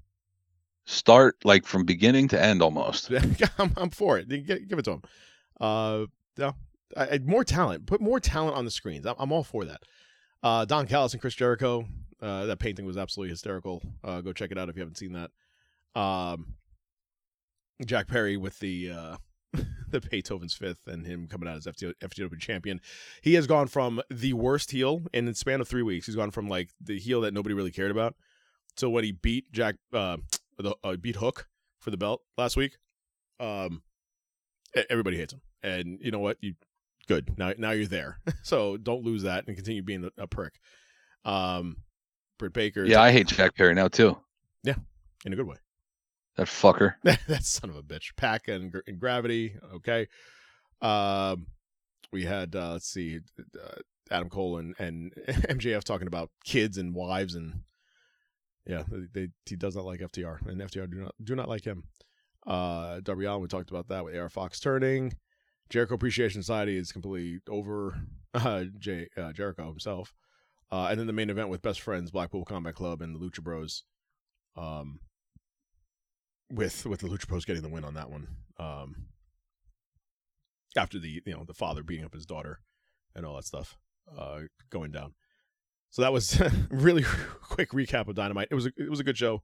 Start like from beginning to end almost. I'm, I'm for it. Give, give it to him. Uh yeah. I, I- more talent. Put more talent on the screens. I'm, I'm all for that. Uh Don Callis and Chris Jericho uh that painting was absolutely hysterical. Uh go check it out if you haven't seen that. Um Jack Perry with the uh the Beethoven's fifth and him coming out as FT, FTW champion. He has gone from the worst heel in the span of three weeks. He's gone from like the heel that nobody really cared about to when he beat Jack, uh, the uh, beat Hook for the belt last week. Um, everybody hates him, and you know what? You good now. Now you're there, so don't lose that and continue being a, a prick. Um, Britt Baker, Yeah, I hate Jack Perry now too. Yeah, in a good way. That fucker. that son of a bitch. PAC and, and Gravity. Okay. Um, we had uh, let's see, uh, Adam Cole and, and MJF talking about kids and wives and yeah, they, they he does not like FTR and FTR do not do not like him. Uh, Darby Allin, we talked about that with AR Fox turning. Jericho Appreciation Society is completely over. Uh, Jay, uh, Jericho himself. Uh, and then the main event with best friends, Blackpool Combat Club and the Lucha Bros. Um, with with the Lucha Bros getting the win on that one. Um, after the you know the father beating up his daughter and all that stuff uh, going down. So that was really quick recap of Dynamite. It was a, it was a good show.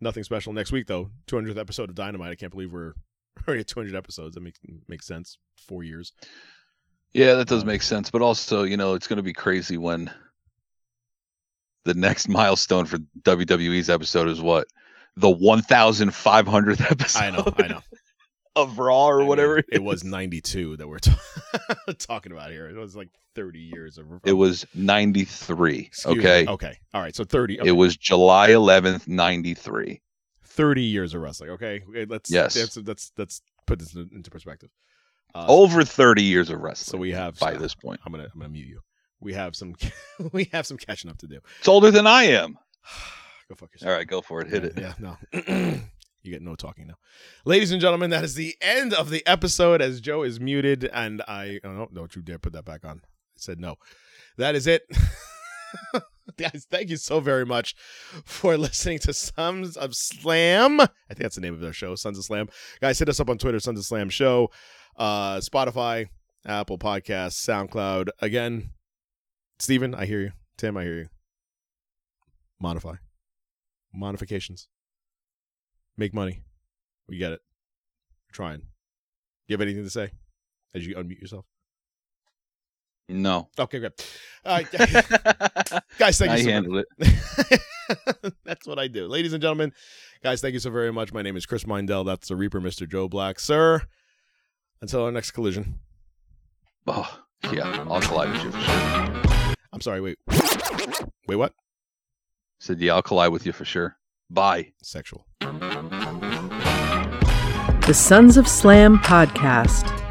Nothing special. Next week though, 200th episode of Dynamite. I can't believe we're already at 200 episodes. That makes makes sense. Four years. Yeah, that does Um, make sense. But also, you know, it's going to be crazy when the next milestone for WWE's episode is what the 1,500th episode. I know. I know. of Raw or I mean, whatever. it was 92 that we're t- talking about here. It was like 30 years of. It was 93. Excuse me. okay. Okay. All right. So 30. Okay. It was July 11th, 93. 30 years of wrestling. Okay. Okay, Let's Yes. Let's let's, let's put this into perspective. Uh, Over 30 years of wrestling. so we have by this point. I'm gonna I'm gonna mute you. We have some we have some catching up to do. It's older than I am. Go fuck yourself. All right, go for it. Hit it. Yeah. No. you get no talking now, ladies and gentlemen. That is the end of the episode. As Joe is muted, and I oh, no, don't you dare put that back on. I said no. That is it. Guys, thank you so very much for listening to Sons of Slam. I think that's the name of their show, Sons of Slam. Guys, hit us up on Twitter, Sons of Slam Show, uh, Spotify, Apple Podcasts, SoundCloud. Again, Steven, I hear you. Tim, I hear you. Modify. Modifications. Make money. We get it. trying. Do you have anything to say as you unmute yourself? No. Okay, good. All right, guys, thank I you so handled it. That's what I do. Ladies and gentlemen, guys, thank you so very much. My name is Chris Mindell. That's the Reaper, Mr. Joe Black. Sir, until our next collision. Oh, yeah, I'll collide with you. I'm sorry, wait. Wait, what? Said, yeah, I'll collide with you for sure. Bye. Sexual. The Sons of Slam podcast